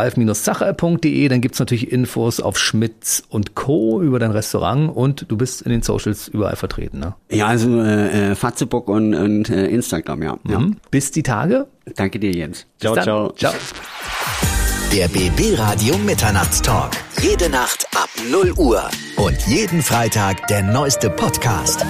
ralf-zacher.de. Dann gibt's natürlich Infos auf Schmitz und Co. über dein Restaurant und du bist in den Socials überall vertreten. Ne? Ja, also äh, äh, Facebook und, und äh, Instagram, ja. ja. Mhm. Bis die Tage. Danke dir, Jens. Ciao, Bis dann. ciao. ciao. Der BB Radio Mitternachtstalk. Jede Nacht ab 0 Uhr. Und jeden Freitag der neueste Podcast.